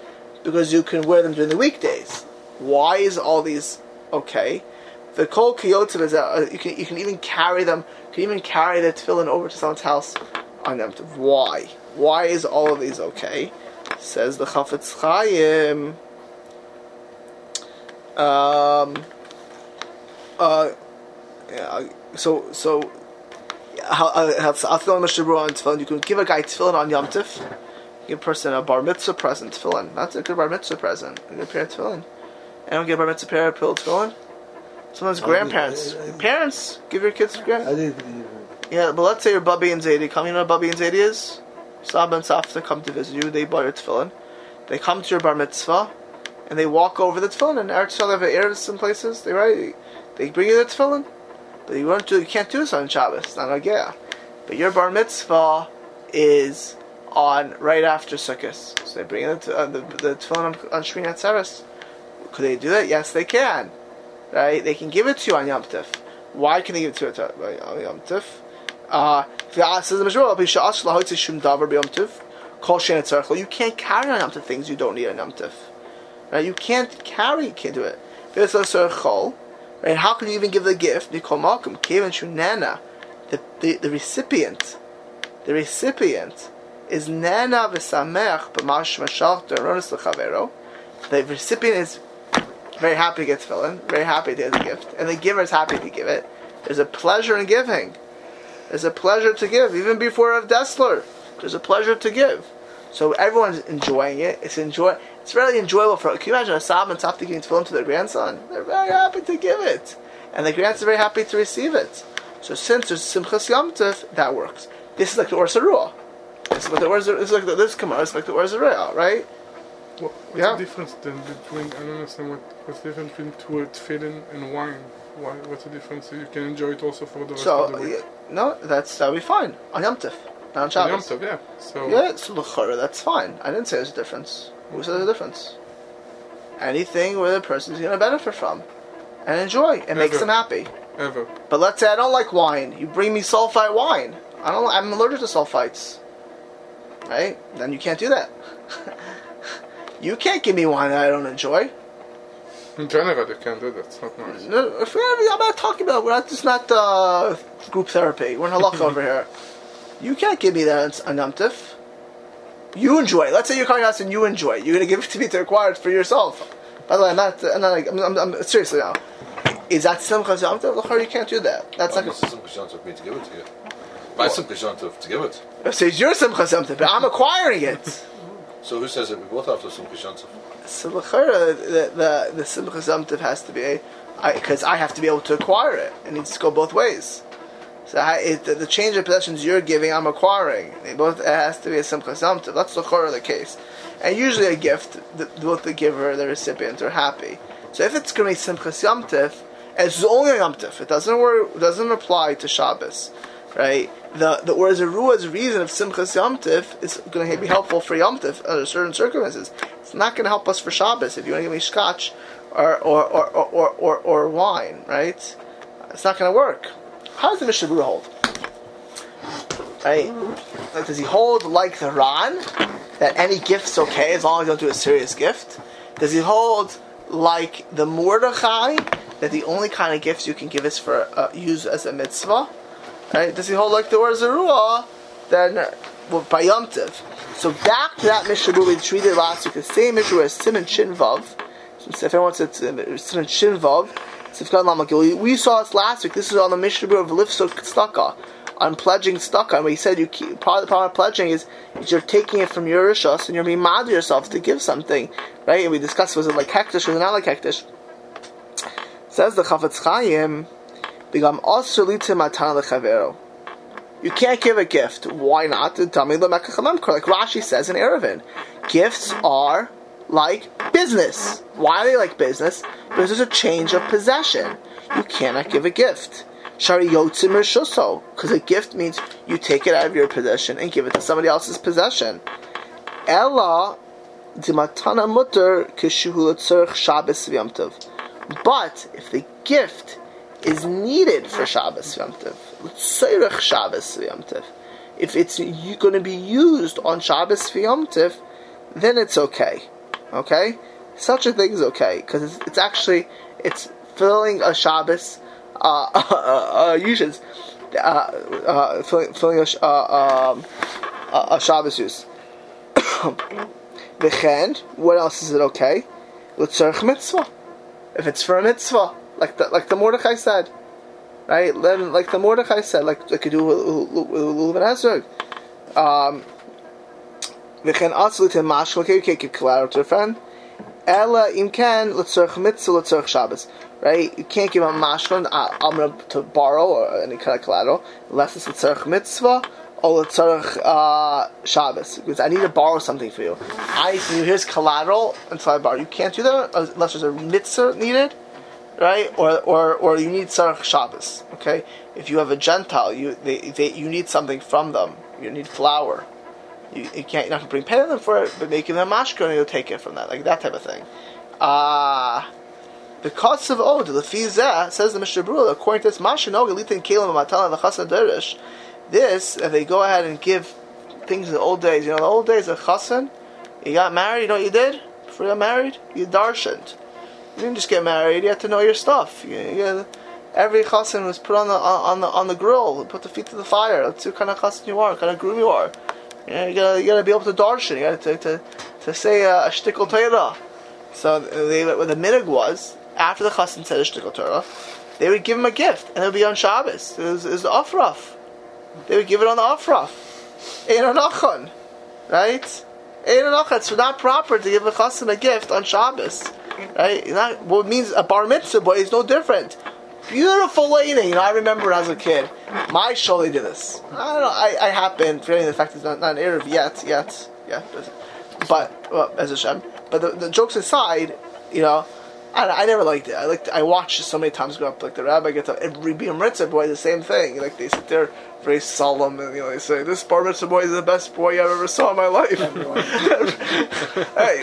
Because you can wear them during the weekdays. Why is all these okay? The kol kiyotzim is uh, you can you can even carry them. You can even carry the tefillin over to someone's house on them. Why? Why is all of these okay? Says the Chafetz Chaim. Um. Uh. Yeah. So so. How uh, how tefillin mashabru on tefillin? You can give a guy tefillin on Yom Tif. Give a person a bar mitzvah present tefillin. That's a good bar mitzvah present. A good pair of tefillin. Don't give a bar mitzvah pair of tefillin. Sometimes grandparents, did- I- I- parents, give your kids a grand. It. Yeah, but let's say your Bubby and Zadie come. You know what Bubby and Zadie is? Saba and Safta come to visit you. They buy your tefillin. They come to your bar mitzvah, and they walk over the tefillin. And Eretz Yisrael have Eretz some places. They right. They bring you the tefillin, but you won't do. You can't do this on Shabbos. It's not a yeah. But your bar mitzvah is on right after Sukkot. So they bring in the, uh, the, the tefillin on, on Shmini Atzeres. Could they do that? Yes, they can. Right? They can give it to you on Yom Tif. Why can they give it to you on Yom Tif? Uh, says the. You can't carry Yom Tif things you don't need on Yom Right? You can't carry. You it. Right? How can you even give the gift? The, the the recipient, the recipient is nana v'samech b'mash mashach deronis lechavero. The recipient is very happy to get tefillin, very happy to get the gift, and the giver is happy to give it. There's a pleasure in giving. There's a pleasure to give, even before a Dessler. There's a pleasure to give. So everyone's enjoying it. It's enjoy. It's really enjoyable for. Can you imagine a Sab and Safti giving tefillin to their grandson? They're very happy to give it, and the grandson's very happy to receive it. So since there's Simchas Yom Tov, that works. This is like the Or Zarua. This is like the Or This is like the, this Gemara is like the Or Zarua, right? What, what's Yeah. the difference then between, I don't understand what, what's the difference between two tefillin and wine? Why, what's the difference? You can enjoy it also for the rest So of the week. yeah, no, that's that'll be fine on Yom Tov, not on On Yom Tov, yeah. So, Yeah, it's l'chara, that's fine. I didn't say there's a difference. Who said there's a difference? Anything where the person's going to benefit from and enjoy and makes them happy. ever. But let's say I don't like wine. You bring me sulfite wine. I don't. I'm allergic to sulfites. Right? Then you can't do that. you can't give me wine that I don't enjoy. In general, you can do that. It's not nice. No, if we're, I'm not talking about. We're not. It's not uh, group therapy. We're in halakha over here. You can't give me that on Yom Tif. You enjoy. it. Let's say you're coming out and you enjoy. it. You're going to give it to me to acquire it for yourself. By the way, I'm not. I'm not. I'm, I'm, I'm seriously now. Is that Simchas Yom Tov? L'chor, you can't do that. That's Well, like this is some Kishan of me to give it to you. Buy some Kishan to give it. a, so it's your Simchas Yom Tov, but I'm acquiring it. So who says that we both have to some Kishan So the the the has to be because I, have to be able to acquire it. It needs to go both ways. So I, it, the, the change of possessions you're giving, I'm acquiring. They both it has to be a Simchas Yom Tov. That's l'chor the case. And usually a gift, the, both the giver and the recipient are happy. So if it's going to be Simchas Yom Tov, it's only Yom Tov, it doesn't work, it doesn't apply to Shabbos, right? The the whereas a rua's reason of Simchas Yom Tov is going to be helpful for Yom Tov under certain circumstances. It's not going to help us for Shabbos if you want to give me scotch or or or or, or, or wine, right? It's not going to work. How does the Mishnah Berurah hold? Right? Does he hold like the Ran that any gift's okay as long as you don't do a serious gift? Does he hold like the Mordechai that the only kind of gifts you can give is for uh, use as a mitzvah? Right? Does he hold like the Zerua then uh, well, by Yom? So back to that Mishnah we treated last week, the same Mishnah as Simon Shin Vav. So if anyone said Simon Shin Vav, Sifkan Lamagil. We saw this last week. This is on the Mishnah of Lifsuk Tzedakah on pledging tzedakah. And we said you keep, part of the problem of pledging is, you're taking it from your rishos and you're being mad at yourself to give something, right? And we discussed was it like hektish or not like hektish. Says the Chafetz Chaim, You can't give a gift. Why not? Like Rashi says in Eruvin, gifts are like business. Why are they like business? Because there's a change of possession. You cannot give a gift. Shari yotzim because a gift means you take it out of your possession and give it to somebody else's possession. Ella dimatana mutter kishuhu Shabbos. But if the gift is needed for Shabbos v'yamtiv, tzorich Shabbos v'yamtiv, if it's going to be used on Shabbos v'yamtiv, then it's okay. Okay, such a thing is okay because it's, it's, actually it's filling a Shabbos uh, uh, uh, uses uh, uh, filling, filling a, uh, um, a Shabbos use. V'chen, what else is it okay? L'tzarech mitzvah. If it's for a mitzvah, like the like the Mordechai said, right? Then, like the Mordechai said, like like you do with Lulav and Ezra. Um, וכן אצל תמשל, okay, you can't give collateral to a friend. Ella im can letzorch mitzvah letzorch Shabbos. Right? You can't give a mashron. I'm going to borrow or any kind of collateral unless it's letzorch mitzvah or letzorch uh, Shabbos. Because I need to borrow something for you. I here's collateral until I borrow. You can't do that unless there's a mitzvah needed. Right, or or or you need tzarech Shabbos. Okay, if you have a Gentile, you they, they you need something from them. You need flour you, you can't, you're not going to bring pay them for it, but making them mashka and you'll take it from that, like that type of thing. Ah. Uh, the cost of Od, the Fizeh, says the Mishnah Berurah, according to this Mashinog, Elitin Kalim Matala Chassan Derish, this, if they go ahead and give things in the old days, you know, the old days of Chassan, you got married, you know what you did? Before you got married? You darshaned. You didn't just get married, you had to know your stuff. You, you, every chassan was put on the on the on the grill, put the feet to the fire. Let's see what kind of chassan you are, what kind of groom you are. You, know, you, gotta, you gotta be able to darshan. You gotta to, to, to say a, a shtickle Torah. So they, what the minig was after the chassan said a shtickle Torah, they would give him a gift, and it would be on Shabbos. It was, it was the afraf. They would give it on the afraf. Ein anachon, right? In Ein anachon. It's not proper to give a chassan a gift on Shabbos, right? Not, what means a bar mitzvah boy is no different beautiful lady. You know, I remember as a kid, my sholi did this. I don't know. I, I happen forgetting the fact it's not, not an Erev yet, yet, yeah. But well, as a shem. But the, the jokes aside, you know, I, I never liked it. I liked. I watched it so many times growing up. Like the rabbi gets up every bar mitzvah boy, the same thing. Like they sit there very solemn and you know they say this bar mitzvah boy is the best boy I've ever saw in my life. hey,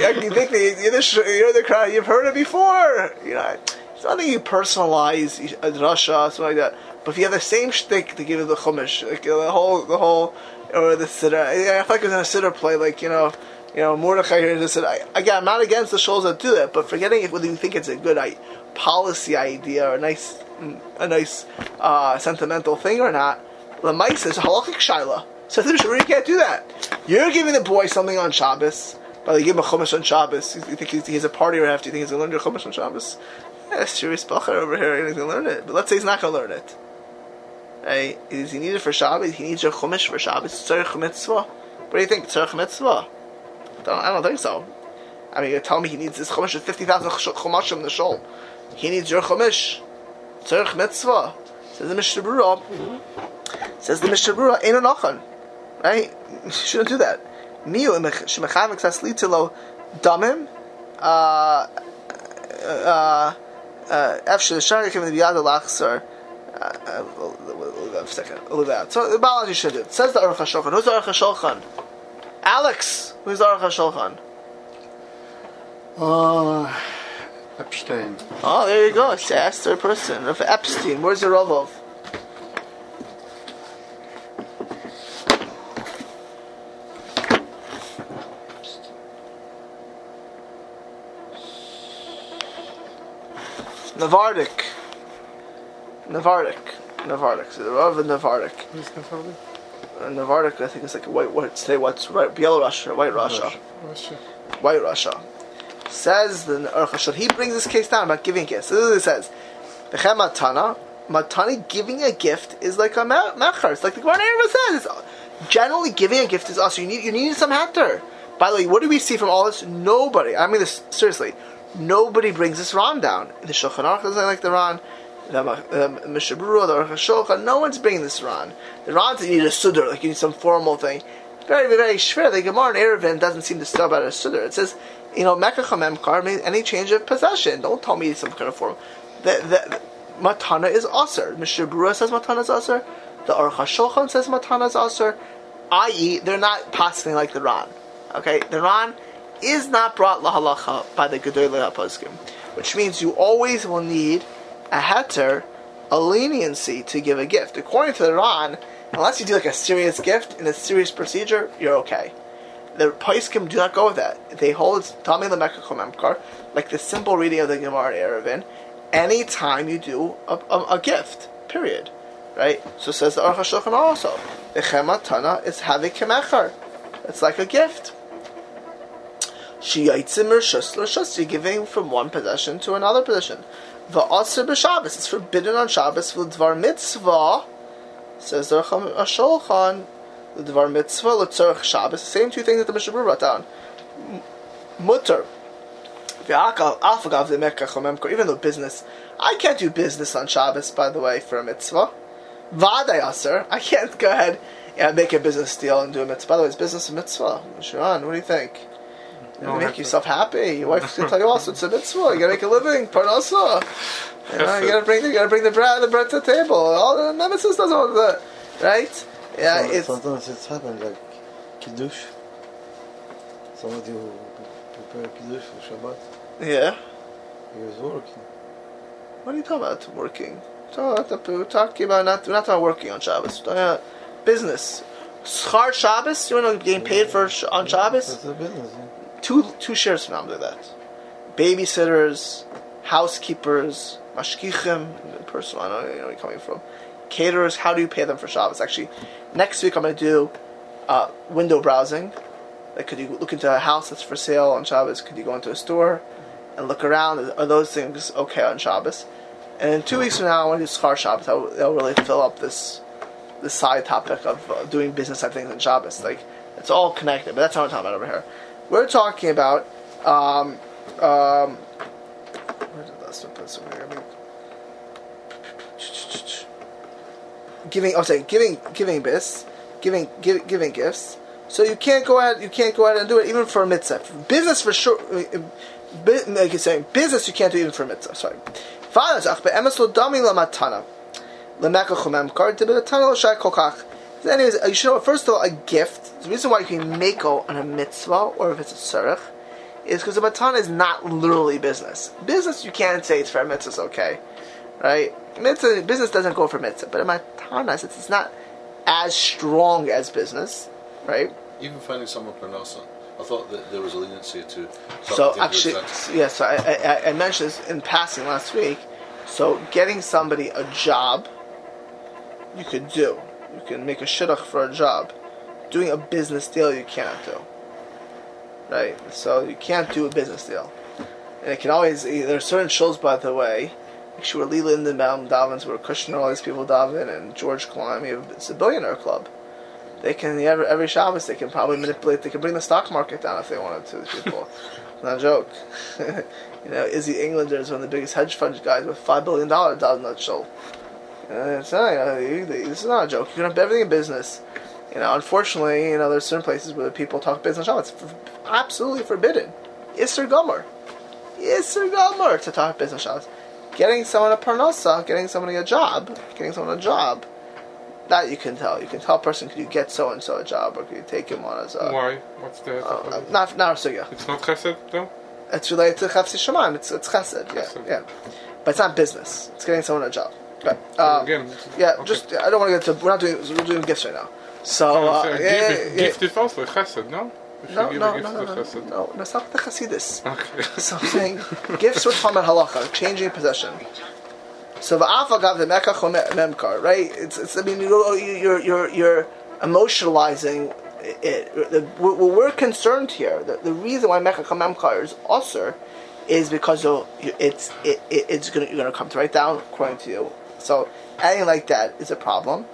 I think the you know the crowd. You've heard it before. You know. It's not that you personalize a drasha, something like that. But if you have the same shtick to give you the chumash, like you know, the whole, the whole, or the siddur. I feel like it's in a siddur play, like you know, you know, Mordechai here just said, I, again, I'm not against the shows that do that, but forgetting if whether you think it's a good I, policy idea or a nice, a nice uh, sentimental thing or not, Lamais is halachic shaila. So the you can't do that. You're giving the boy something on Shabbos. But you give him a chumash on Shabbos. You think he's, he has a party right after? You think he's going to learn your chumash on Shabbos? Yeah, serious bacher over here. He's going to learn it. But let's say he's not going to learn it. Hey, Does he need it for Shabbos? He needs your chumash for Shabbos. Tzarech mitzvah. What do you think? Tzarech mitzvah? Don't, I don't think so. I mean, you're me he needs this chumash with 50,000 chumashim in the shul. He needs your chumash. Tzarech mitzvah. Says the Mishnah Berurah. Says the Mishnah Berurah, ain't an Right? You shouldn't do that. Miu shemechavik saslitilo damim. Uh, uh, uh, Efshir shari kim biyad alachsar. A second, a little bit. So the balance you should do. It says the Aruch HaShulchan. Who's the Aruch HaShulchan? Alex. Who's the Aruch HaShulchan? Uh, Epstein. Oh, there you go. It's the asked third person. of Epstein. Where's the Ravov? Navardik. Navardik. Navardik. So the Rav of Navardik. Who's the father? Uh, Navardik, I think it's like a white, what, say what's right, Belarus, White Russia. White Russia. White Russia. Says the HaShulchan, he brings this case down about giving gifts. This is what it says. Matana, matani giving a gift is like a mecher. It's like the Gemara says. Generally, giving a gift is also you need you need some heter. By the way, what do we see from all this? Nobody. I mean this seriously. Nobody brings this Ran down. The Shulchan Aruch doesn't like the Ran. The Mishnah Berurah, the Aruch no one's bringing this Ran. The Ran's you need a sudr, like you need some formal thing. Very, very shver. The Gemara in Eruvin doesn't seem to stop at a sudr. It says, you know, Mekach HaMemkar means any change of possession. Don't tell me some kind of form. The, the, matana is aser. Mishnah Berurah says matana is aser. The Aruch HaShulchan says matana is aser. I.e., they're not passing like the Ran. Okay, the Ran is not brought lahalacha by the Gedolei HaPoskim, which means you always will need a heter, a leniency to give a gift. According to the Ran, unless you do like a serious gift in a serious procedure, you're okay. The Poskim do not go with that. They hold Tami Lemekachomemkar, like the simple reading of the Gemara Eruvin, anytime you do a, a, a gift, period. Right? So says the Aruch HaShulchan also. The Chema Tana is having kemechar. It's like a gift. You're giving from one possession to another possession. Va'asr b'Shabbos, it's forbidden on Shabbos. V'dvar mitzvah, says the Aruch HaShulchan, the Dvar Mitzvah, L'tzorach Shabbos, the same two things that the Mishnah brought down. Mutter. V'akal, the Mekach even though business, I can't do business on Shabbos, by the way, for a mitzvah. Vaday Aser, I can't go ahead and make a business deal and do a mitzvah. By the way, it's business and mitzvah. Sharon, what do you think? You No, make yourself happy. Your wife's gonna tell you oh, also it's a mitzvah. You gotta make a living, parnasa. You, know, you gotta bring the, you gotta bring the bread, the bread to the table. All the nemesis does all that, right? Yeah, Some- it's sometimes it's happened like kiddush. Somebody who prepare kiddush for Shabbat, yeah. he was working. What are you talking about? Working? We're talking- about not. We're not talking working on Shabbos. We're talking about business. Schar Shabbos. You want to get paid for sh- on Shabbos? That's a business. Yeah. Two two shares from now do that. Babysitters, housekeepers, mashkichim, personal. I don't know where you're coming from. Caterers. How do you pay them for Shabbos? Actually, next week I'm going to do uh, window browsing. Like, could you look into a house that's for sale on Shabbos? Could you go into a store and look around? Are those things okay on Shabbos? And in two weeks from now, I want to do Schar Shabbos. That'll, really fill up this this side topic of uh, doing business type things on Shabbos. Like it's all connected, but that's not what I'm talking about over here. We're talking about um, um, where did that put over here? Giving. I was saying giving giving bis, giving give, giving gifts. So you can't go out You can't go out and do it even for a mitzvah. Business for sure. Like you're saying, business you can't do even for a mitzvah. Sorry. Fathers, ach be'emes lo la matana. Anyways, uh, you should know, first of all, a gift, the reason why you can make on a mitzvah, or if it's a surah, is because a matana is not literally business. Business, you can't say it's for a mitzvah, okay. Right? Mitzvah, business doesn't go for mitzvah, but a matana, since it's not as strong as business, right? Even finding someone for parnasa. I thought that there was a leniency to. So actually, yes. yeah. So I, I, I mentioned this in passing last week. So getting somebody a job, you could do. You can make a shidduch for a job. Doing a business deal, you cannot do. right? So you can't do a business deal. And it can always, eh, there are certain shows, by the way, Shur Leland and Malcolm Davins, where Kushner, all these people daven, and George Klein, have- it's a billionaire club. They can, every, every Shabbos, they can probably manipulate, they can bring the stock market down if they wanted to, these people. Not a joke. you know, Izzy Englander is one of the biggest hedge fund guys with $5 billion down that show. It's not, you- this is not a joke. You can have everything in business. You know, unfortunately, you know, there's certain places where people talk business Shabbos. It's f- absolutely forbidden. Isser Gomer. Isser Gomer to talk business Shabbos. Getting someone a parnasa, getting somebody a job, getting someone a job, that you can tell. You can tell a person, could you get so and so a job, or could you take him on as a. Why? What's the? Uh, not, not a sugya. it's not chesed though. It's related to chafsi shemaim. It's it's chesed. Yeah, Chesed. yeah. But it's not business. It's getting someone a job. But, uh, Again. yeah, okay. just I don't want to get to. We're not doing. We're doing gifts right now. So uh, yeah, gift, yeah, gift is also chesed, no? No, no, no, no, no, no, not the Hasidus. Okay. So I'm saying gifts were about halacha, changing possession. So the alpha got the mekach memkar, right? It's, it's I mean you're oh, you're you're, you're emotionalizing it. The, what we're concerned here, the, the reason why mekach memkar is usher, is because of, it's it, it, it's gonna you're gonna come to write down according to you. So anything like that is a problem,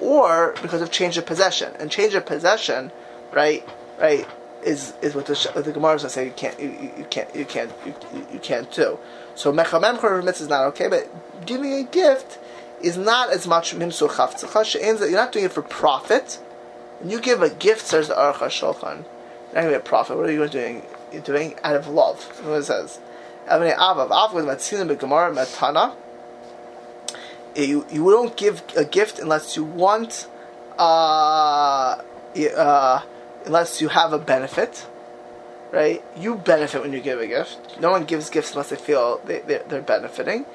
or because of change of possession and change of possession, right? Right is is what the the Gemara is gonna say you can't you, you, can't you can't you, you- can't do. So mechamem mitzvah is not okay, but giving a gift is not as much mimsu chavtzacha. She'ein that You're not doing it for profit. When you give a gift, says the Aruch HaShulchan, you're not going to be a profit. What are you doing? You're doing out of love. What it says. Matana. You you don't give a gift unless you want, uh, uh, unless you have a benefit, right? You benefit when you give a gift. No one gives gifts unless they feel they, they're, they're benefiting.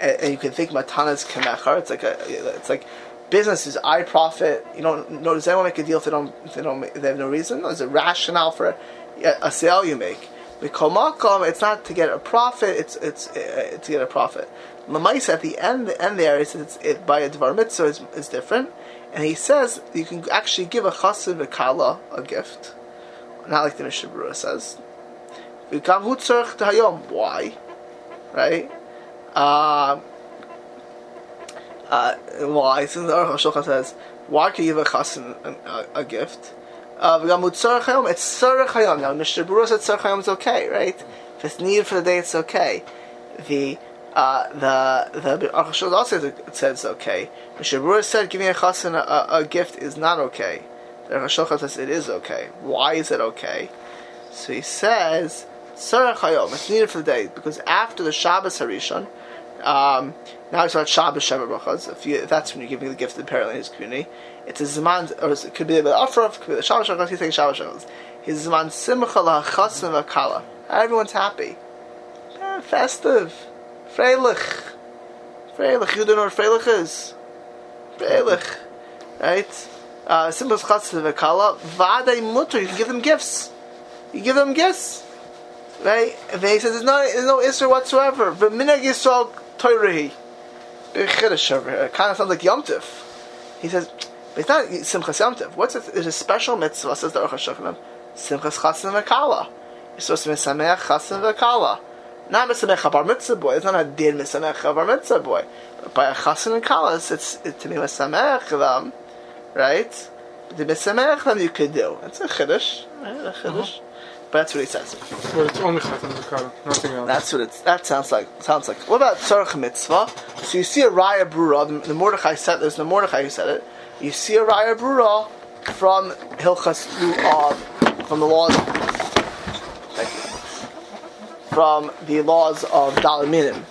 And, and you can think matana's kamechar. It's like a, it's like business is I profit. You don't know. Does anyone make a deal if they don't? If they don't. They have no reason. There's a rationale for a, a sale you make. Mikomakom, it's not to get a profit. It's it's uh, to get a profit. Lamaisa at the end, the end there, he it's it, by a dvar mitzvah is, is different, and he says you can actually give a chassid v'kala a gift, not like the Mishnah Berurah says. Why? Right? Uh, uh, why? Since the Aruch says, why can you give a chassid a, a, a gift? Uh. It's tzarich hayom. Now Mishnah Berurah said tzarich hayom is okay, right? If it's needed for the day, it's okay. The uh, the the Aruch also says it's okay. Berurah said giving a chassid a, a, a gift is not okay. The Aruch says it is okay. Why is it okay? So he says, Sarach Hayom, it's needed for the day, because after the Shabbos Harishon, um, now it's about Shabbos Sheva Brachas, if, you, that's when you're giving the gift the parent in his community, it's a Zman, or it could be the Afraf, could be the Shabbos Brachas, he's saying Shabbos Brachas. He's Zman Simcha LaChasim V'Kala. Everyone's happy. Eh, festive. Freilich. Freilich. You don't know what Freilich is? Freilich. Right? Uh, Simcha's Chasim V'Kala. Vadei Mutter. You can give them gifts. You give them gifts, right? And he says there's no there's no issue whatsoever. But minag Yisrael Toirahi, chiddush over here. It kind of sounds like Yom Tif. He says, but it's not Simchas Yom Tif. What's it? There's a special mitzvah says the Aruch HaShulchan. Simchas Chasim V'Kala. You're supposed to be Sameach Chasim V'Kala. Not Misameach a Bar Mitzvah boy. It's not a din Misameach a Bar Mitzvah boy. But by a Chasim and Kala, it's, it, to be Misameach them, right? The Misameach them you could do. It's a chiddush, right? A chiddush. But that's what he says. But it's only chatan v'kala, nothing else. That's what it's. That sounds like. Sounds like. What about tzarich mitzvah? So you see a raya brura. The, the Mordechai said. There's the Mordechai who said it. You see a raya brura from Hilchas uh, from the laws. Thank you. From the laws of Dalaminim.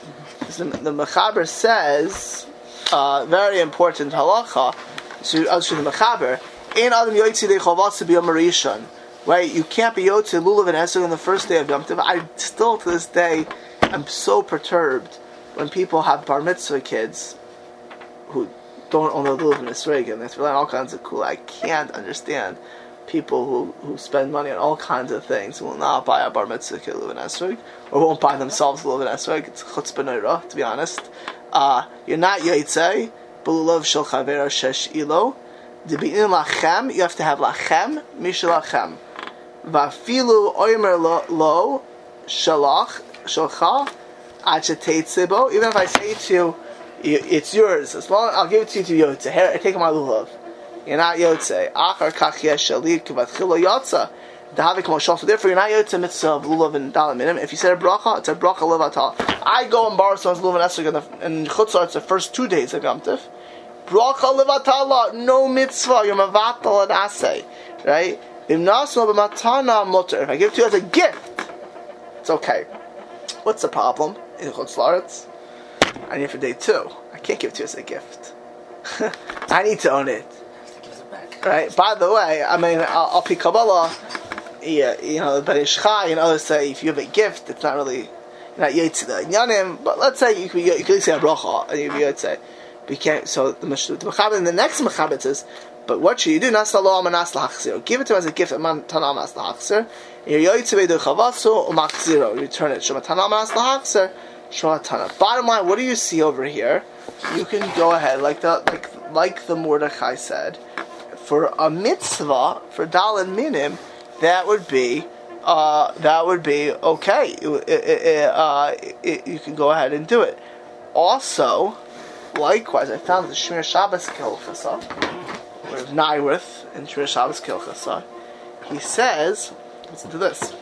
The, the Mechaber says uh, very important halacha. So actually the Mechaber. In Adam Yoitzi Dechovas to be a Marishon. Right, you can't be Yotze Lulav and Esrog on the first day of Yom Tov. I still to this day am so perturbed when people have bar mitzvah kids who don't own the Lulav and Esrog and they're all kinds of cool. I can't understand people who, who spend money on all kinds of things will not buy a bar mitzvah Lulav and Esrog or won't buy themselves Lulav and Esrog. It's chutzpah to be honest. Uh, you're not Yotze, but Lulav shel chavera shesh ilo. To be in lachem, you have to have lachem, mishel lachem Vafilu oimer lo, shalach shalcha ad sheteitze bo. Even if I say to you, it's yours. As long I'll give it to you to yotze. I take my lulav. You're not yotze. Achar kach yesh shalit kivatchilo yotza. Dahavik moshal. So therefore, you're not yotze mitzvah uh, of lulav and dalam minim. If you said a bracha, it's a bracha levatal. I go and borrow someone's lulav and esrog in chutzah. It's the first two days of Yom Tif. Bracha levatala, no mitzvah. You're mavatal and asay, right? If I give to you as a gift, it's okay. What's the problem in Chutz? I need it for day two. I can't give it to you as a gift. I need to own it. Right. By the way, I mean, I'll, pick Kabbalah. Yeah, you know, the Ishchai and others say if you have a gift, it's not really not yetzi the inyanim. But let's say you could you could say a bracha and you would say, but you can't. So the Mish- the Mechaber in the next Mechaber says, but what should you do? Nas lo amanas lahachzir. Give it to him as a gift. Man tanam as lahachzir. You're yetzi bedu chavasu umachziro. Return it. Shema tanam as lahachzir. Shema tanam. Bottom line, what do you see over here? You can go ahead like the like like the Mordechai said for a mitzvah for dalin minim, that would be uh, that would be okay. It, it, uh, it, you can go ahead and do it. Also, likewise, I found the Shmir Shabbos Kilchasa, with Neuwirth in Shmir Shabbos Kilchasa. He says, listen to this.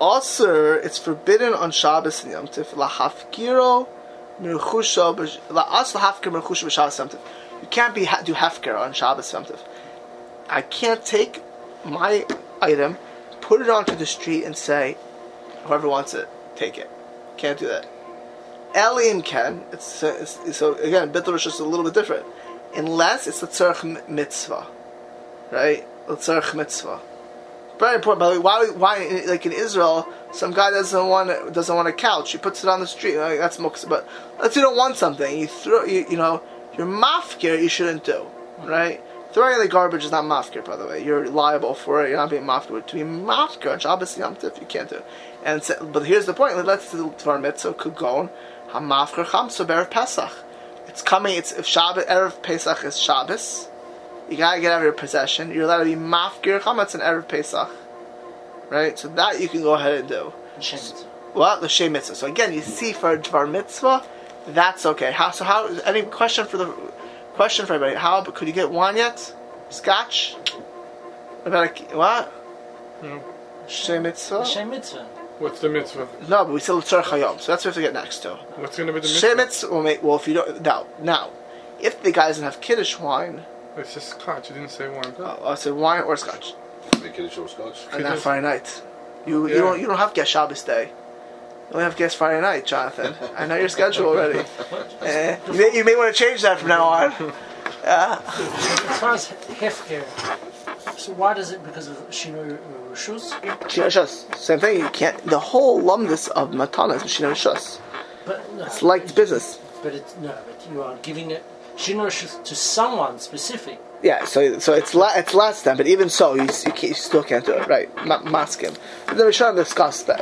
Also, it's forbidden on Shabbos and Yom Tif lahafkiro merchusha la'as lahafkir merchusha b'Shabbos Yom Tif. Can't be do hefker on Shabbos Yom. I can't take my item, put it onto the street, and say, whoever wants it, take it. Can't do that. Alien can. It's, uh, it's so again, Bittul is just a little bit different, unless it's a tzarech mitzvah, right? A tzarech mitzvah. Very important. By the way, why, why, like in Israel, some guy doesn't want doesn't want a couch. He puts it on the street. Like, that's muksa. But let's you don't want something. You throw, you, you know, your mafkir you shouldn't do, right? Throwing in the garbage is not mafkir, by the way. You're liable for it. You're not being mafkir. To be mafkir on Shabbos Yom Tif, you can't do. And so, but here's the point. Let's do Tvar Mitzvah could go on hamafkir chamsa berev Pesach. It's coming. It's if Shabbos erev Pesach is Shabbos. You gotta get out of your possession. You're allowed to be mafkir chametz and erev Pesach, right? So that you can go ahead and do. Well, the Mitzvah. So again, you see for Dvar Mitzvah, that's okay. How, so how, any question for the, question for everybody, how, could you get wine yet? Scotch? What about a, what? No. Shem Mitzvah? Shem mitzvah. What's the mitzvah? No, but we still Tzar Chayom, so that's what we have to get next to. What's going to be the Shem mitzvah? Mitzvah, well, mate, well, if you don't, now, now, if the guy doesn't have Kiddush wine, It's just scotch. You didn't say wine. uh, I said wine or Scotch, Make it a short scotch. and not Kiddush. Friday night. You, you don't, you don't have Guest Shabbos Day. Only have guests Friday night, Jonathan. I know your schedule already. Eh, you, may, you may want to change that from now on. As far as hefker, so why does it? Because of shinoi rishus. Shina Shus. Same thing. You can't. The whole lumdus of matana is Shina Shus. But no, It's like business. But it's no. But you are giving it shinoi rishus to someone specific. Yeah. So so it's le- it's less than, but even so, you, you, you still can't do it. Right? Ma- mask him. But then we should that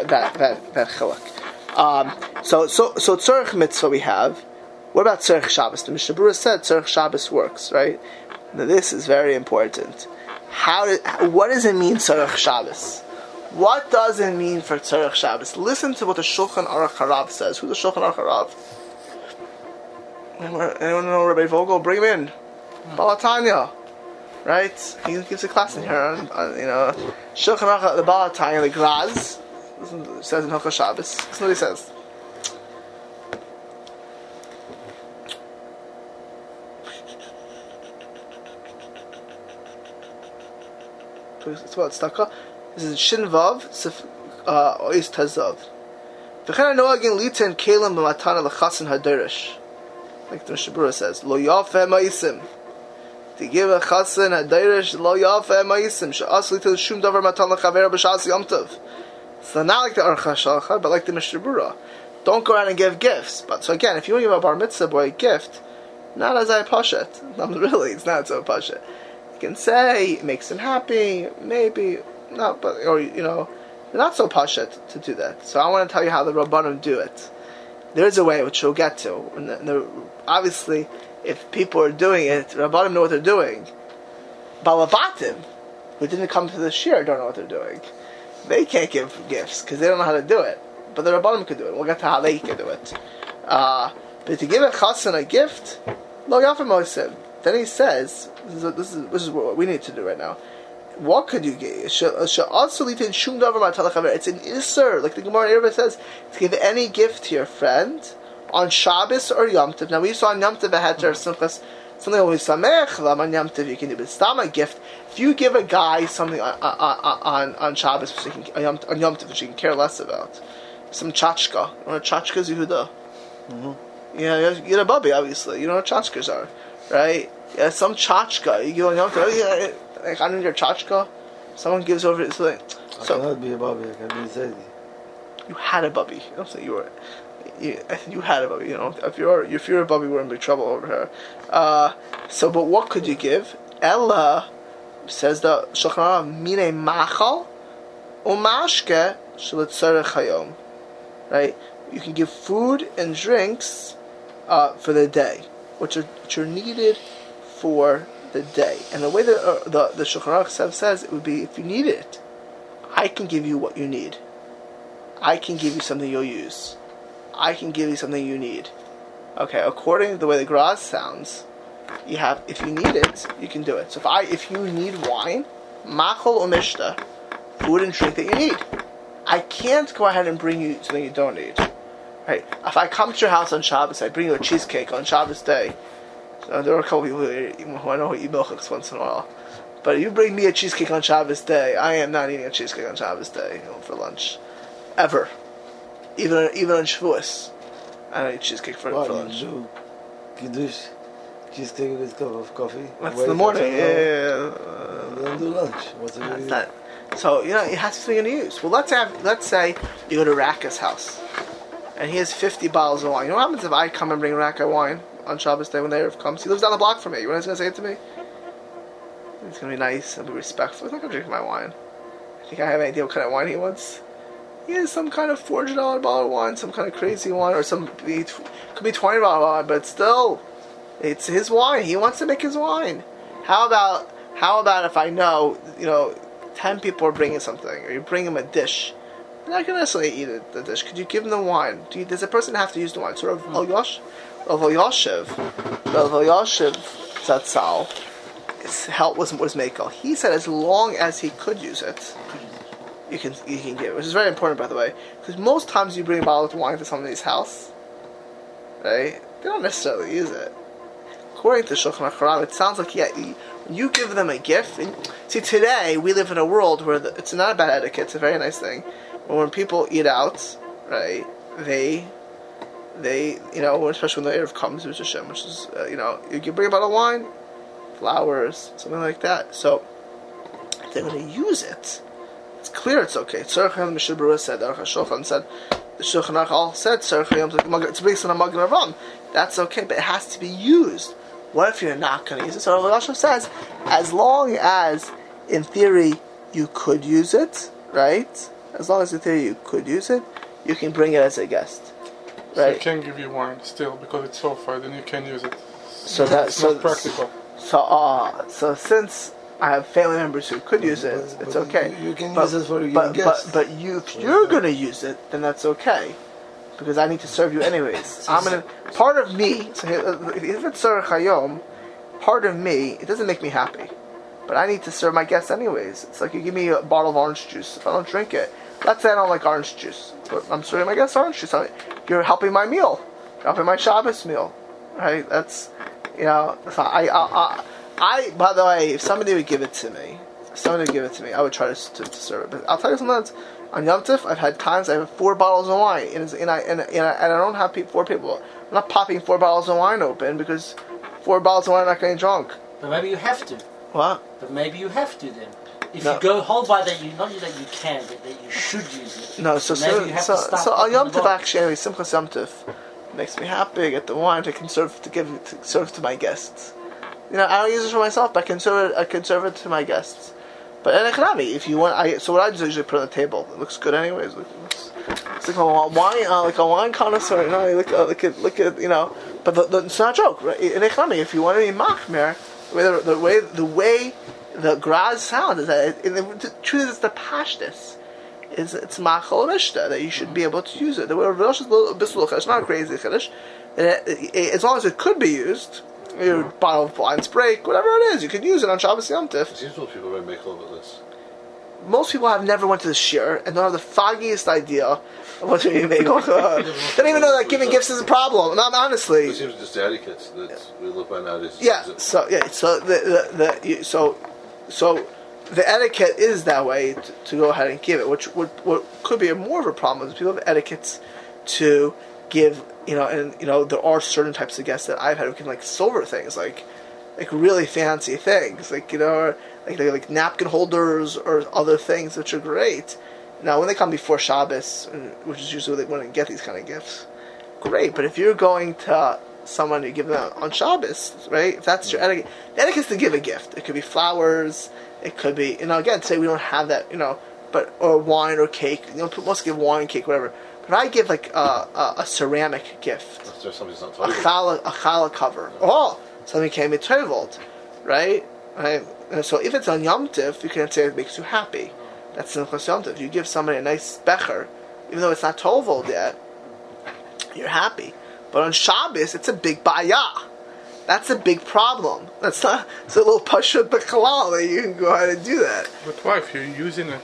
that that that chiluk. Um, so so so tzarich mitzvah we have. What about tzarich Shabbos? The Mishnah Berurah said tzarich Shabbos works. Right? Now this is very important. How did, what does it mean tzarich Shabbos? What does it mean for tzarich Shabbos? Listen to what the Shulchan Aruch Harav says. Who's the Shulchan Aruch Harav? Anyone know Rabbi Vogel? Bring him in. Balatanya, right? He gives a class in here on, on you know, Shulchan Aruch, the Balatanya, the. Listen says in Hilchah Shabbos. Listen what he says. It's about tzedakah. This is Shin Vav, Sif- uh, Ois Tazav. V'chen hanoagin litin kelim b'matana l'chasin hadirish. Like the Mishnah Berurah says, Lo yafeh ma'isim. To give a chasin hadirish, lo yafeh ma'isim. She'as litin shum davar matan b'shas yom tov. So not like the Aruch HaShulchan, but like the Mishnah. Don't go around and give gifts. But so again, if you want to give a bar mitzvah boy a gift, not as I pashat. No, really, it's not so pashat. You can say it makes him happy, maybe not, but or you know, not so pashat to do that. So I want to tell you how the rabbanim do it. There's a way which we'll get to. And the, the, obviously, if people are doing it, rabbanim know what they're doing. Balavatim, who didn't come to the shir don't know what they're doing. They can't give gifts because they don't know how to do it. But the Rabbanim could do it. We'll get to how they can do it. Uh, but to give a chassan a gift, lo yafim. Then he says, this is, this is this is what we need to do right now. What could you give? It's an isser, like the Gemara Erba says, to give any gift to your friend on Shabbos or Yom Tov. Now we saw on Yom Tov a heter simchas something always samech on Yom Tov you can do, but stam a gift. If you give a guy something on on, on, on Shabbos which he can, on Yom, Tov which he can care less about, some chachka. You know what chachkas Yehuda? Mm-hmm. Yeah, you get a bubby obviously. You know what chachkas are, right? Yeah, some chachka you give on Yom Tov. Oh, yeah, like I need your chachka. Someone gives over it. So, like, I so cannot be a bubby. I can be a Zaydi. you had a bubby. I don't say you were. You, you had a bubby. You know, if you're if you're a bubby, we're in big trouble over here. Uh, so, but what could you give? Ella says the Shulchan Aruch mine machal umashke shelitzarech hayom. Right, you can give food and drinks uh, for the day, which are which are needed for the day. And the way that uh, the the Shulchan Aruch says it would be if you need it, I can give you what you need. I can give you something you'll use. I can give you something you need. Okay, according to the way the Graz sounds, you have if you need it, you can do it. So if I if you need wine, machol umishta, food and drink that you need. I can't go ahead and bring you something you don't need. Right? If I come to your house on Shabbos, I bring you a cheesecake on Shabbos day. So there are a couple people who, I know who eat milchiks once in a while. But if you bring me a cheesecake on Shabbos day, I am not eating a cheesecake on Shabbos day you know, for lunch. Ever. Even even on Shavuos. I don't eat cheesecake for, What for you lunch. do? Kiddush, cheesecake with cup of coffee. That's in the morning. Yeah, yeah, yeah. and Then do lunch. What's the That's big not- So you know it has to be going to use. Well, let's have let's say you go to Raka's house, and he has fifty bottles of wine. You know what happens if I come and bring Raka wine on Shabbos day when the Erev comes? He lives down the block from me. You know what he's going to say it to me? It's going to be nice and be respectful. He's not going to drink my wine. I think I have any idea what kind of wine he wants. Has some kind of four hundred dollar bottle of wine, some kind of crazy wine, or some it could be twenty dollar wine, but still, it's his wine. He wants to make his wine. How about how about if I know you know ten people are bringing something, or you bring him a dish? They're not gonna necessarily eat it, the dish. Could you give him the wine? Do you, does a person have to use the wine? So Rav hmm. Elyosh, Rav Elyashiv, Rav Elyashiv Zatzal, his help was was Makel. He said as long as he could use it, you can you can give, which is very important by the way, because most times you bring a bottle of wine to somebody's house, right? They don't necessarily use it. According to Shulchan Aruch, it sounds like yeah, you, give them a gift. And, see, today we live in a world where the, it's not a bad etiquette; it's a very nice thing. But when people eat out, right, they they you know, especially when the Erev comes, which is uh, you know, you can bring a bottle of wine, flowers, something like that. So they're going to use it. Clear it's okay. Tzarech Hayom Mishnah Berurah said, Aruch HaShulchan said, the Shulchan Aruch all said, Tzarech Hayom, it's based on a Magen Avraham. That's okay, but it has to be used. What if you're not going to use it? So Elyashiv says, as long as, in theory, you could use it, right? As long as in theory you could use it, you can bring it as a guest, So I right? can give you wine still because it's sulfide and you can use it. So that It's so not practical. So uh, so since I have family members who could use it, But- it's but okay. you can but, use it for your but, guests. But, but you, if you're going to use it, then that's okay. Because I need to serve you anyways. I'm gonna. Part of me, so uh, if it's Sarah Chayom, part of me, it doesn't make me happy. But I need to serve my guests anyways. It's like you give me a bottle of orange juice. If I don't drink it, let's say I don't like orange juice, but I'm serving my guests orange juice. I- You're helping my meal. You're helping my Shabbos meal. Right? That's, you know, I, I, I, I, by the way, if somebody would give it to me, somebody would give it to me, I would try to, to, to serve it. But I'll tell you something else. On Yom Tif, I've had times I have four bottles of wine, and, it's- and, I, and, and, I, and I don't have pe- four people. I'm not popping four bottles of wine open because four bottles of wine are not getting drunk. But maybe you have to. What? But maybe you have to then. If No. you go hold by that, you not that you can, but that you should use it. No, so so so, to so on Yom Tov actually, Simchas Yom Tov makes me happy. I get the wine to conserve to give to serve to my guests. You know, I don't use it for myself, but I can serve it. I can serve it to my guests. But in economy, if you want, I so what I is usually put on the table. It looks good anyways. It looks, it's like a wine, uh, like a wine connoisseur. You know, you look, uh, look at, look at, you know. But the, the, it's not a joke. Right? In economy, if you want to be machmer, the way the, way the way the Graz sound is that it, the, the truth is the pashtus. Is it's machol mishta that you should be able to use it. The word Rosh is a little bit It's not crazy chiddush. As long as it could be used, your bottle of wine's break, whatever it is, you can use it on Shabbos Yom Tif. It seems most people are make love at this. most people have never went to the shir and don't have the foggiest idea of what to make. they don't even know that giving gifts is a problem. Not honestly. It seems just the etiquette that we live by nowadays. Yeah. Is So yeah. So the the, the so so the etiquette is that way to, to go ahead and give it, which would what could be a more of a problem is people have etiquettes to give. You know, and you know there are certain types of guests that I've had who can like silver things, like like really fancy things, like you know, or like like, like napkin holders or other things which are great. Now, when they come before Shabbos, which is usually when they get these kind of gifts, great. But if you're going to someone to give them on Shabbos, right? If that's your etiquette, the etiquette is to give a gift. It could be flowers. It could be, you know, again, say we don't have that, you know, but or wine or cake. You know, people must give wine, cake, whatever. But I give like a, a, a ceramic gift If something that's not a tolerable. challah, a challah cover. Oh, something came in Tovold, right? Right. And so if it's on Yom Tiv, you can say it makes you happy. That's Simchas Yom Tiv. You give somebody a nice becher, even though it's not Tovold yet, you're happy. But on Shabbos, it's a big bayah. That's a big problem. That's not. It's a little pashut b'chalal that you can go ahead and do that. But why, if you're using it?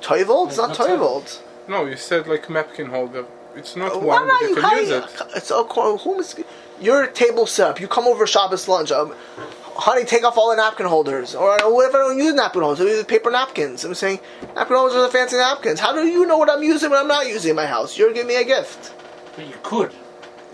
Toivold? It's not Not Toivold. Toivold. No, you said like napkin holder. It's not Why one, not you you can use it. It's all whom is your table set up. You come over Shabbos lunch. Um, honey, take off all the napkin holders. Or what if I don't use napkin holders? I use paper napkins. I'm saying napkin holders are the fancy napkins. How do you know what I'm using when I'm not using in my house? You're giving me a gift. But you could.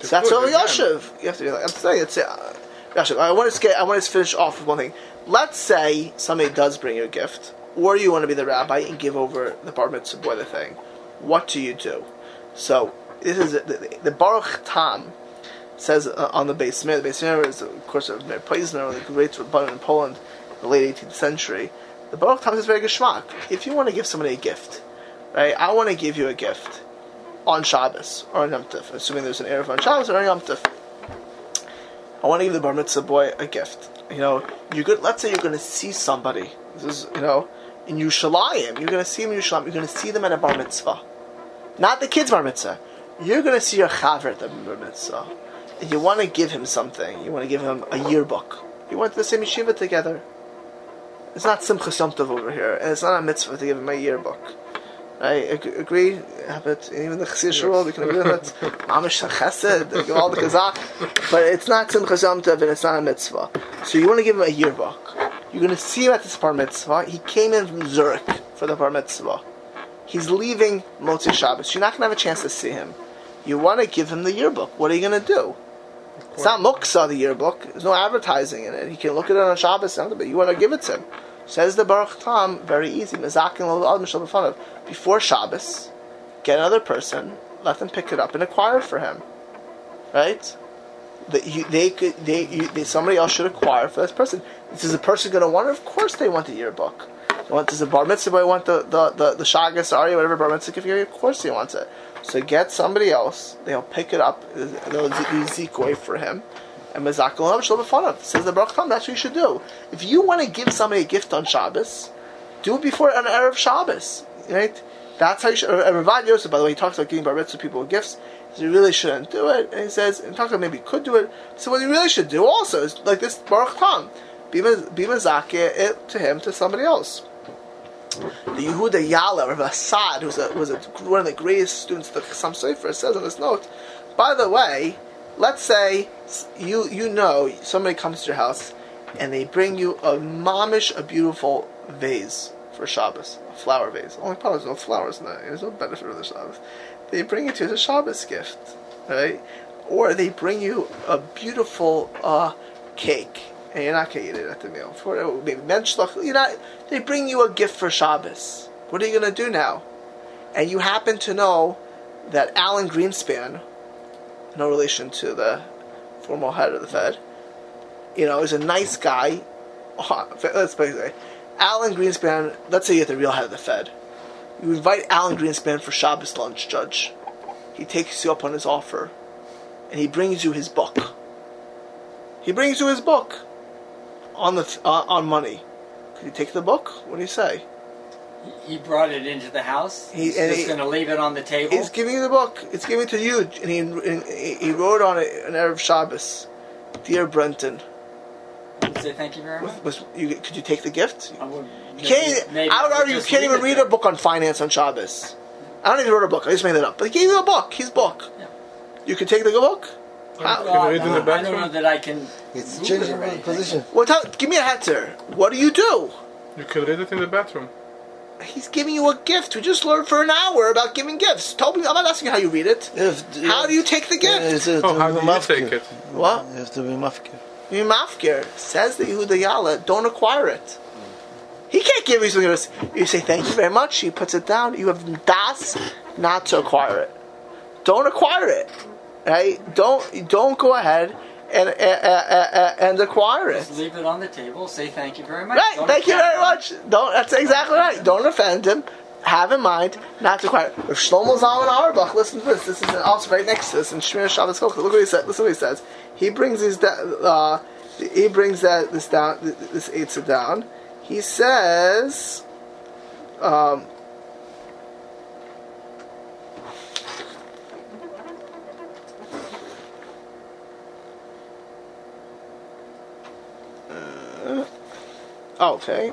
So that's could, over you can. Yashiv. You have to do that. I'm saying it's uh, Yashiv. I want to get. I want to finish off with one thing. Let's say somebody does bring you a gift, or you want to be the rabbi and give over the bar mitzvah boy the thing. What do you do? So this is the, the Baruch Tam says uh, on the base The base is of course a Meir of the great rabbanim in Poland, in the late 18th century. The Baruch Tam is very geschmack. If you want to give somebody a gift, right? I want to give you a gift on Shabbos or on Yom Tov, assuming there's an Eruv on Shabbos or on Yom Tov. I want to give the bar mitzvah boy a gift. You know, you could let's say you're going to see somebody. This is you know in Yerushalayim. You're going to see them in Yerushalayim. You're going to see them at a bar mitzvah, not the kid's bar mitzvah. You're going to see your chaver at the bar mitzvah, and you want to give him something. You want to give him a yearbook. You went to the same yeshiva together. It's not Simchas Yom over here, and it's not a mitzvah to give him a yearbook. I ag- agree, yeah, but even the Chassidish world, we can agree on that. Mamish Chesed, they give all the Kazakh, but it's not Simchas Yom Tov and it's not a mitzvah. So you want to give him a yearbook. You're going to see him at this bar mitzvah. He came in from Zurich for the bar mitzvah. He's leaving Motzi Shabbos. You're not going to have a chance to see him. You want to give him the yearbook. What are you going to do? It's not muksa, the yearbook. There's no advertising in it. He can look at it on Shabbos, but you want to give it to him. Says the Baruch Tam, very easy. Before Shabbos, get another person, let them pick it up and acquire for him. Right? That you, they could, they, you, they, somebody else should acquire for this person. This Is the person going to want? Of course they want the yearbook. They want, does the bar mitzvah boy want the, the, the, the shagas, ari, whatever bar mitzvah gift you Of course he wants it. So get somebody else, they'll pick it up, they'll zikoi for him, and mezakal ham shel b'fanav. Says the Baruch Tam, that's what you should do. If you want to give somebody a gift on Shabbos, do it before an Erev Shabbos, right? That's how you should. And Ravad Yosef, by the way, he talks about giving bar mitzvah people gifts. He you really shouldn't do it, and he says, and talks about maybe could do it. So what you really should do also is like this Baruch Tam, be mezakeh it to him to somebody else. The Yehuda Ya'aleh of Assad, who's a, was a, one of the greatest students of the Chassam Sofer, says on this note. By the way, let's say you you know somebody comes to your house and they bring you a momish, a beautiful vase for Shabbos, a flower vase. Only problem is no flowers in that. There's no benefit of the Shabbos. They bring it to you as a Shabbos gift, right? Or they bring you a beautiful uh, cake, and you're not gonna eat it at the meal. For maybe menschlach, you're not. They bring you a gift for Shabbos. What are you gonna do now? And you happen to know that Alan Greenspan, no relation to the former head of the Fed, you know, he's a nice guy. Let's put it. Alan Greenspan, let's say you're the real head of the Fed. You invite Alan Greenspan for Shabbos lunch, Judge. He takes you up on his offer, and he brings you his book. He brings you his book on the uh, on money, Could you take the book? What do you say? He brought it into the house. He- He's and just he- going to leave it on the table. He's giving you the book. It's giving it to you, and he and he he wrote on it an Erev Shabbos. Dear Brenton, Say thank you very much. was you, could you take the gift? I would, You can't. maybe I would would argue you can't even read there. a book on finance on Shabbos. I don't even wrote a book. I just made that up. But he gave you a book. His book. Yeah. You can take the book. How- Can you read in the I don't bathroom? know that I can. It's changing or anything. position. Well, tell, give me a heter. What do you do? You can read it in the bathroom. He's giving you a gift. We just learned for an hour about giving gifts. Toby, I'm not asking how you read it. If, How do you take the uh, gift? it's a- Oh, how do you take it? What? You have to be mafkir. You mafkir says the Yehuda Ya'aleh, don't acquire it. He can't give you something. else. You say thank you very much. He puts it down. You have das not to acquire it. Don't acquire it. Right? Don't don't go ahead and uh, and acquire it. Just leave it on the table. Say thank you very much. Right. Don't Thank you very him. much. Don't. That's exactly right. Don't offend him. Have in mind not to acquire. If Shlomo Zalman Auerbach, listen to this. This is an also right next to this in Shmir Shabbos. Look what he said. Listen what he says. He brings his uh, he brings that this down this eitzah down. He says. Um, okay.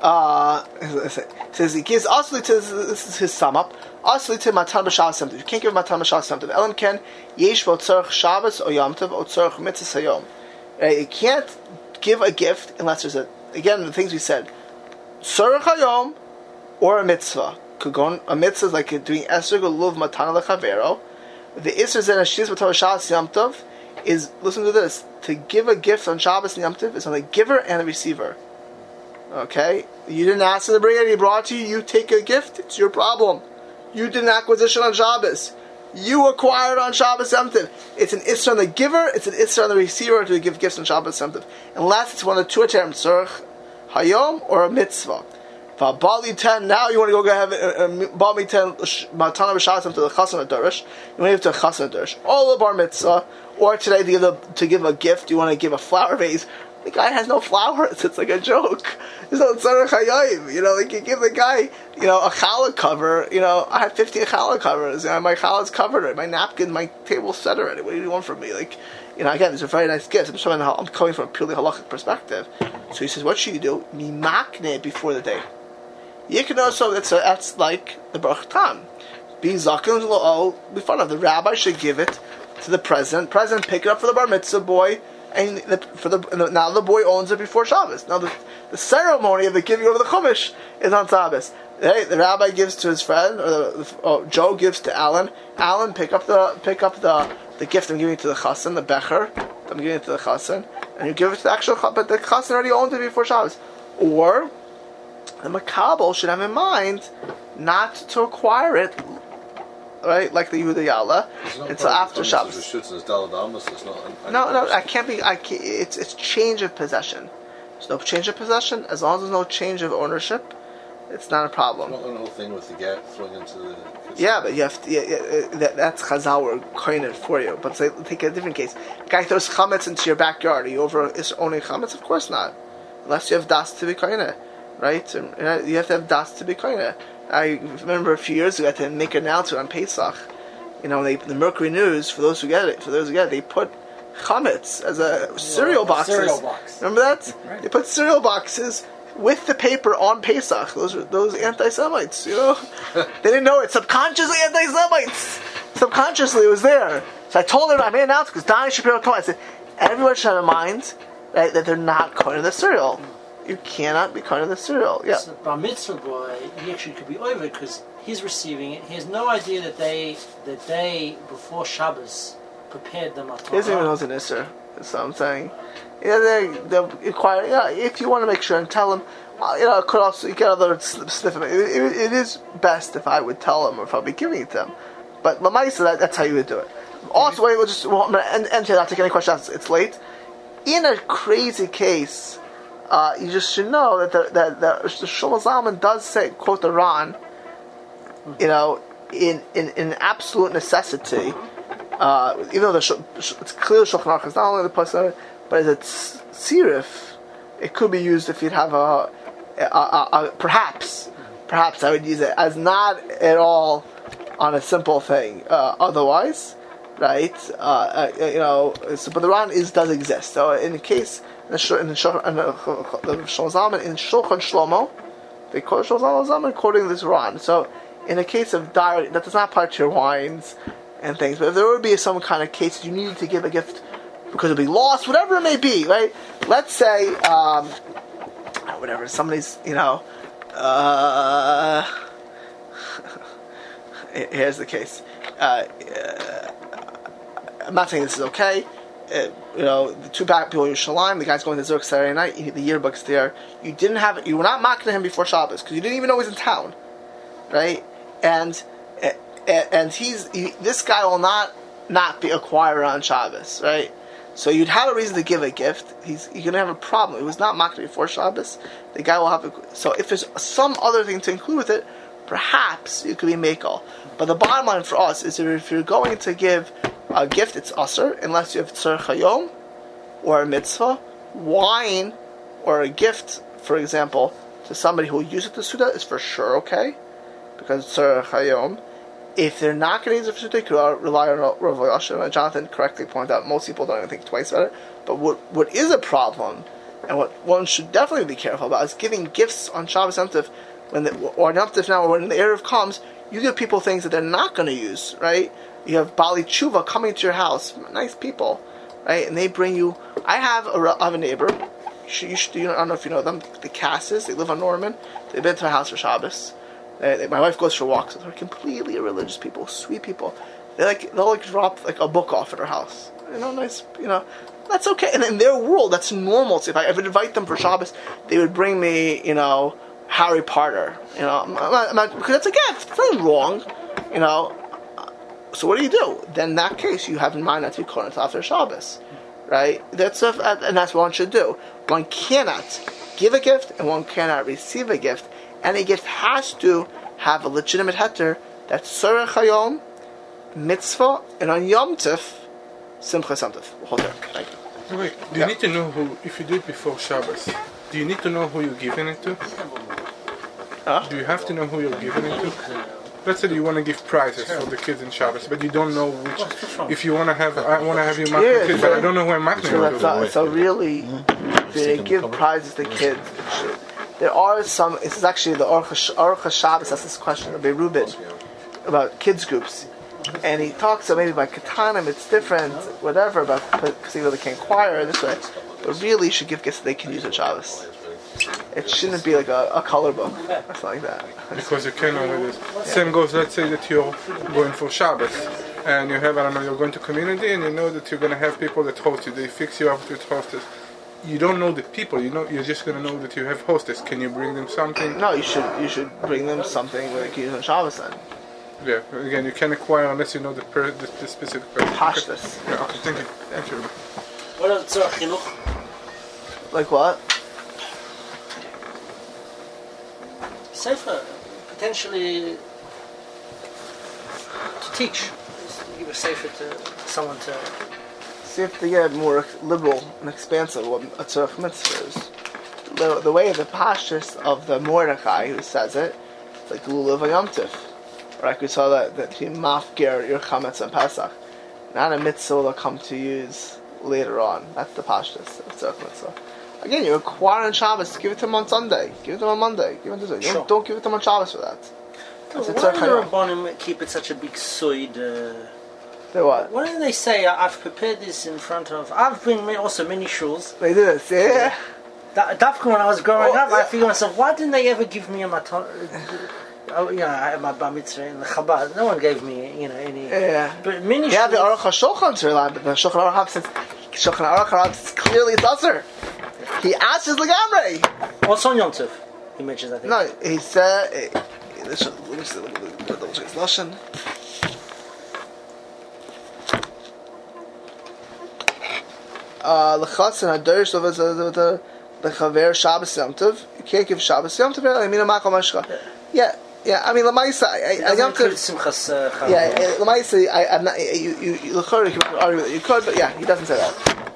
Uh, says he gives asli to this is his sum up. Asli to matan b'shabbos something. You can't give matan b'shabbos something. Elam ken yesh vo tzarich Shabbos or Yom Tov or tzarich mitzvah hayom. You can't give a gift unless there's a again the things we said. Tzarich hayom or a mitzvah. Could go on, a mitzvah is like doing esrog or matan lechavero. The isra zen ashis matan b'shabbos Yom Tov is listen to this to give a gift on Shabbos and Yom Tov is on the giver and the receiver. Okay? You didn't ask to bring it, he brought to you, you take a gift, it's your problem. You did an acquisition on Shabbos. You acquired on Shabbos Tov. It's an Isra on the giver, it's an Isra on the receiver to give gifts on Shabbos Tov. Unless it's one of the two terms, Tzurch Hayom or a mitzvah. Bali ten. Now you want to go have uh, uh, a Bali ten matana b'shasim to the chassan adurish. You want to give to chassan adurish. All the bar mitzvah, or today to give a, to give a gift. You want to give a flower vase. The guy has no flowers. It's like a joke. Tzarech hayayim. You know, like you give the guy, you know, a challah cover. You know, I have 15 challah covers. You know, my challah's covered. My napkin, my table set already. What do you want from me? Like, you know, again, these are very nice gifts. I'm showing how I'm coming from a purely halachic perspective. So he says, what should you do? Mimakne before the day. You can also that's a, that's like the Baruch Tam. Be zaken lo be fun of the rabbi should give it to the president. President pick it up for the bar mitzvah boy, and the, for the the- now the boy owns it before Shabbos. Now the, the ceremony of the giving over the chumash is on Shabbos. Right? The rabbi gives to his friend, or the oh, Joe gives to Alan. Alan pick up the pick up the the gift I'm giving to the chassan, the becher. I'm giving it to the chassan, and you give it to the actual but the chassan already owned it before Shabbos. Or the makabel should have in mind not to acquire it, right, like the Yehuda Ya'aleh, It's not after Shabbos. Rishutz and it's Daled it's not. No, no, I can't be. I can't, it's it's change of possession. There's no change of possession as long as there's no change of ownership. It's not a problem. Not the whole thing with the get thrown into the. Yeah, but you have to. Yeah, yeah, uh, that, that's Chazal or coin for you. But say, take a different case. guy throws chametz into your backyard. Are you over is owning chametz? Of course not, unless you have das to be koine, right? Uh, You have to have das to be koine. I remember a few years ago I had to make an announcement on Pesach. You know, they, the Mercury News for those who get it. For those who get it, they put chametz as a cereal boxes. cereal box. Remember that? Right. They put cereal boxes with the paper on Pesach. Those were those anti-Semites, you know. they didn't know it. Subconsciously anti-Semites. Subconsciously, it was there. So I told them I made an announcement because Donnie Shapiro come. I said everyone should have in mind right, that they're not cutting the cereal. You cannot be cutting the cereal. Yeah. So bar mitzvah boy, he actually could be over because he's receiving it. He has no idea that they that they before Shabbos prepared them. He doesn't even know it's an Isser. That's what I'm saying. Yeah, they they'll inquire. Yeah, if you want to make sure and tell them, uh, you know, it could also you get other s- sniff them. It, it, it is best if I would tell them or if I'll be giving it to them. But Lamaisa, that, that's how you would do it. Also, wait, we'll just well, I'm gonna end, end here. Not take any questions. It's late. In a crazy case, uh, you just should know that the, that, the Shlomo Zalman does say, quote the Ran, you know, in in, in absolute necessity uh, even though the it's clear Shulchan Aruch is not only the person, but as a sirif, it could be used if you'd have a uh, uh, uh, perhaps, perhaps I would use it as not at all on a simple thing. Uh, otherwise, right? Uh, uh, you know, so, but the Ran is does exist. So in the case Shul- in Shulchan Shlomo, they call it Shul Zalman quoting this Ran. So in a case of dire, that does not apply to your wines and things. But if there would be some kind of case you needed to give a gift because it'll be lost, whatever it may be, right? Let's say, um, whatever, somebody's, you know, uh, here's the case. Uh, uh, I'm not saying this is okay. Uh, you know, the two people in Yerushalayim, the guy's going to Zurich Saturday night, the yearbook's there. You didn't have, you were not mocking him before Shabbos because you didn't even know he was in town, right? And and, he's he, this guy will not not be acquired on Shabbos, right? So you'd have a reason to give a gift. He's you're gonna have a problem. It was not mocked before Shabbos. The guy will have a, so if there's some other thing to include with it, perhaps it could be makel. But the bottom line for us is if you're going to give a gift, it's usher unless you have tzar chayom or a mitzvah, wine or a gift, for example, to somebody who will use it to suda is for sure okay because tzar chayom. If they're not going to use it for suda, you could rely on Rav Yashin. And Jonathan correctly pointed out most people don't even think twice about it. But what what is a problem, and what one should definitely be careful about, is giving gifts on Shabbos Yom when the, or Yom now, when the Eruv comes, you give people things that they're not going to use, right? You have Bali Tshuva coming to your house, nice people, right? And they bring you. I have a, re- have a neighbor. You should, you should, I don't know if you know them. The Casses. They live on Norman. They've been to my house for Shabbos. They- they- my wife goes for walks. They're completely religious people, sweet people. They like they'll like drop like a book off at her house. You know, nice. You know, that's okay. And in their world, that's normal. So if I, I invite them for Shabbos, they would bring me, you know, Harry Potter. You know, I'm not, I'm not, because that's a gift. It's nothing wrong. You know. So what do you do? Then in that case, you have in mind not to be until after Shabbos, right? That's a, and that's what one should do. One cannot give a gift, and one cannot receive a gift. Any gift has to have a legitimate heter. That's Surah Chayom, mitzvah, and on Yom Tif, Simcha. Hold there. Thank you. Wait, do you need to know who, if you do it before Shabbos, do you need to know who you're giving it to? Huh? Do you have to know who you're giving it to? Let's say you want to give prizes for the kids in Shabbos, but you don't know which. If you want to have, I want to have you mark Yeah, kids, but I don't know who I'm marking So it that's to. not, so really, if they give prizes to kids. There are some. This is actually the Aruch Aruch Shabbos. That's this question of Rubin about kids groups, and he talks about maybe by katanim it's different, whatever, about because they really can't choir this way. But really, you should give gifts that they can use on Shabbos. It shouldn't be like a, a color book or something like that. Because you can already. Same goes, let's say that you're going for Shabbos and you have, I don't know, you're going to community and you know that you're going to have people that host you. They fix you up with hostess. You don't know the people, you know, you're just going to know that you have hostess. Can you bring them something? No, you should you should bring them something that they can on Shabbos then. Yeah, again, you can't acquire unless you know the, per, the, the specific person. Okay. Yeah, okay, thank you. Thank you. What else? Tzarech chinuch? Like what? Sefer, potentially to teach. Give a sefer to someone to. See if they get more liberal and expansive what a tzarech mitzvah is. The, the way the pashtus of the Mordechai who says it, like lulav ayomtiv. Right, we saw that that he mafgir your chametz and Pesach. Not a mitzvah they'll come to use later on. That's the pashtus of tzarech mitzvah. Again, you acquire on Shabbos, give it to him on Sunday, give it to him on Monday, give it to him. Sure. Don't, don't give it to him on Shabbos for that. Why do the Rabbanim keep it such a big soid? Uh, they what? Why don't they say "I- I've prepared this in front of? I've been also many shuls. They do this, yeah. Da- Dafka when I was growing Oh, up, I yeah. figured myself, why didn't they ever give me a maton? Oh, yeah, I had my bar mitzvah in the Chabad. No one gave me, you know, any. Yeah. But many Yeah, the Aruch HaShulchan to rely, but the Shulchan Aruch says Shulchan Aruch says clearly it's usher. He asks legamre. Also on Yom Tov, he mentions that. No, he said. eh, Let me let me see, let me- let me double check his lashon. Uh, lechatz and hadarish of the the chaver Shabbos Yom Tov. You can't give Shabbos Yom Tov. I mean, a makal mashcha. Yeah, yeah. I mean, lamaisa. I, I, Yom Tov. Simchas uh, Yeah, eh, lamaisa. I, I'm not. You, you, you, you can argue that you could, but yeah, he doesn't say that.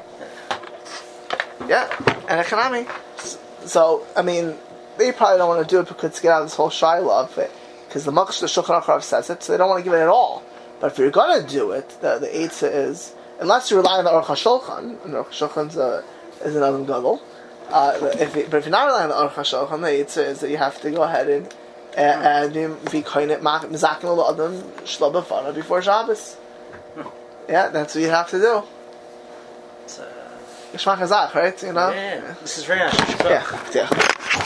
Yeah, and a chanami. So I mean, they probably don't want to do it because to get out of this whole shiloh of it, because the Maksh the Shulchan Aruch says it, so they don't want to give it at all. But if you're gonna do it, the the eitzah is unless you rely on the Aruch HaShulchan, and Aruch HaShulchan's a, is an oven gadol. Uh, if it, but if you're not relying on the Aruch HaShulchan, the eitzah is that you have to go ahead and and, and be kind of mizakin all the adam shlabafana before Shabbos. Yeah, that's what you have to do. It's, Geschmack Hazak, right? You know? yeah, this is very nice. Yeah, yeah.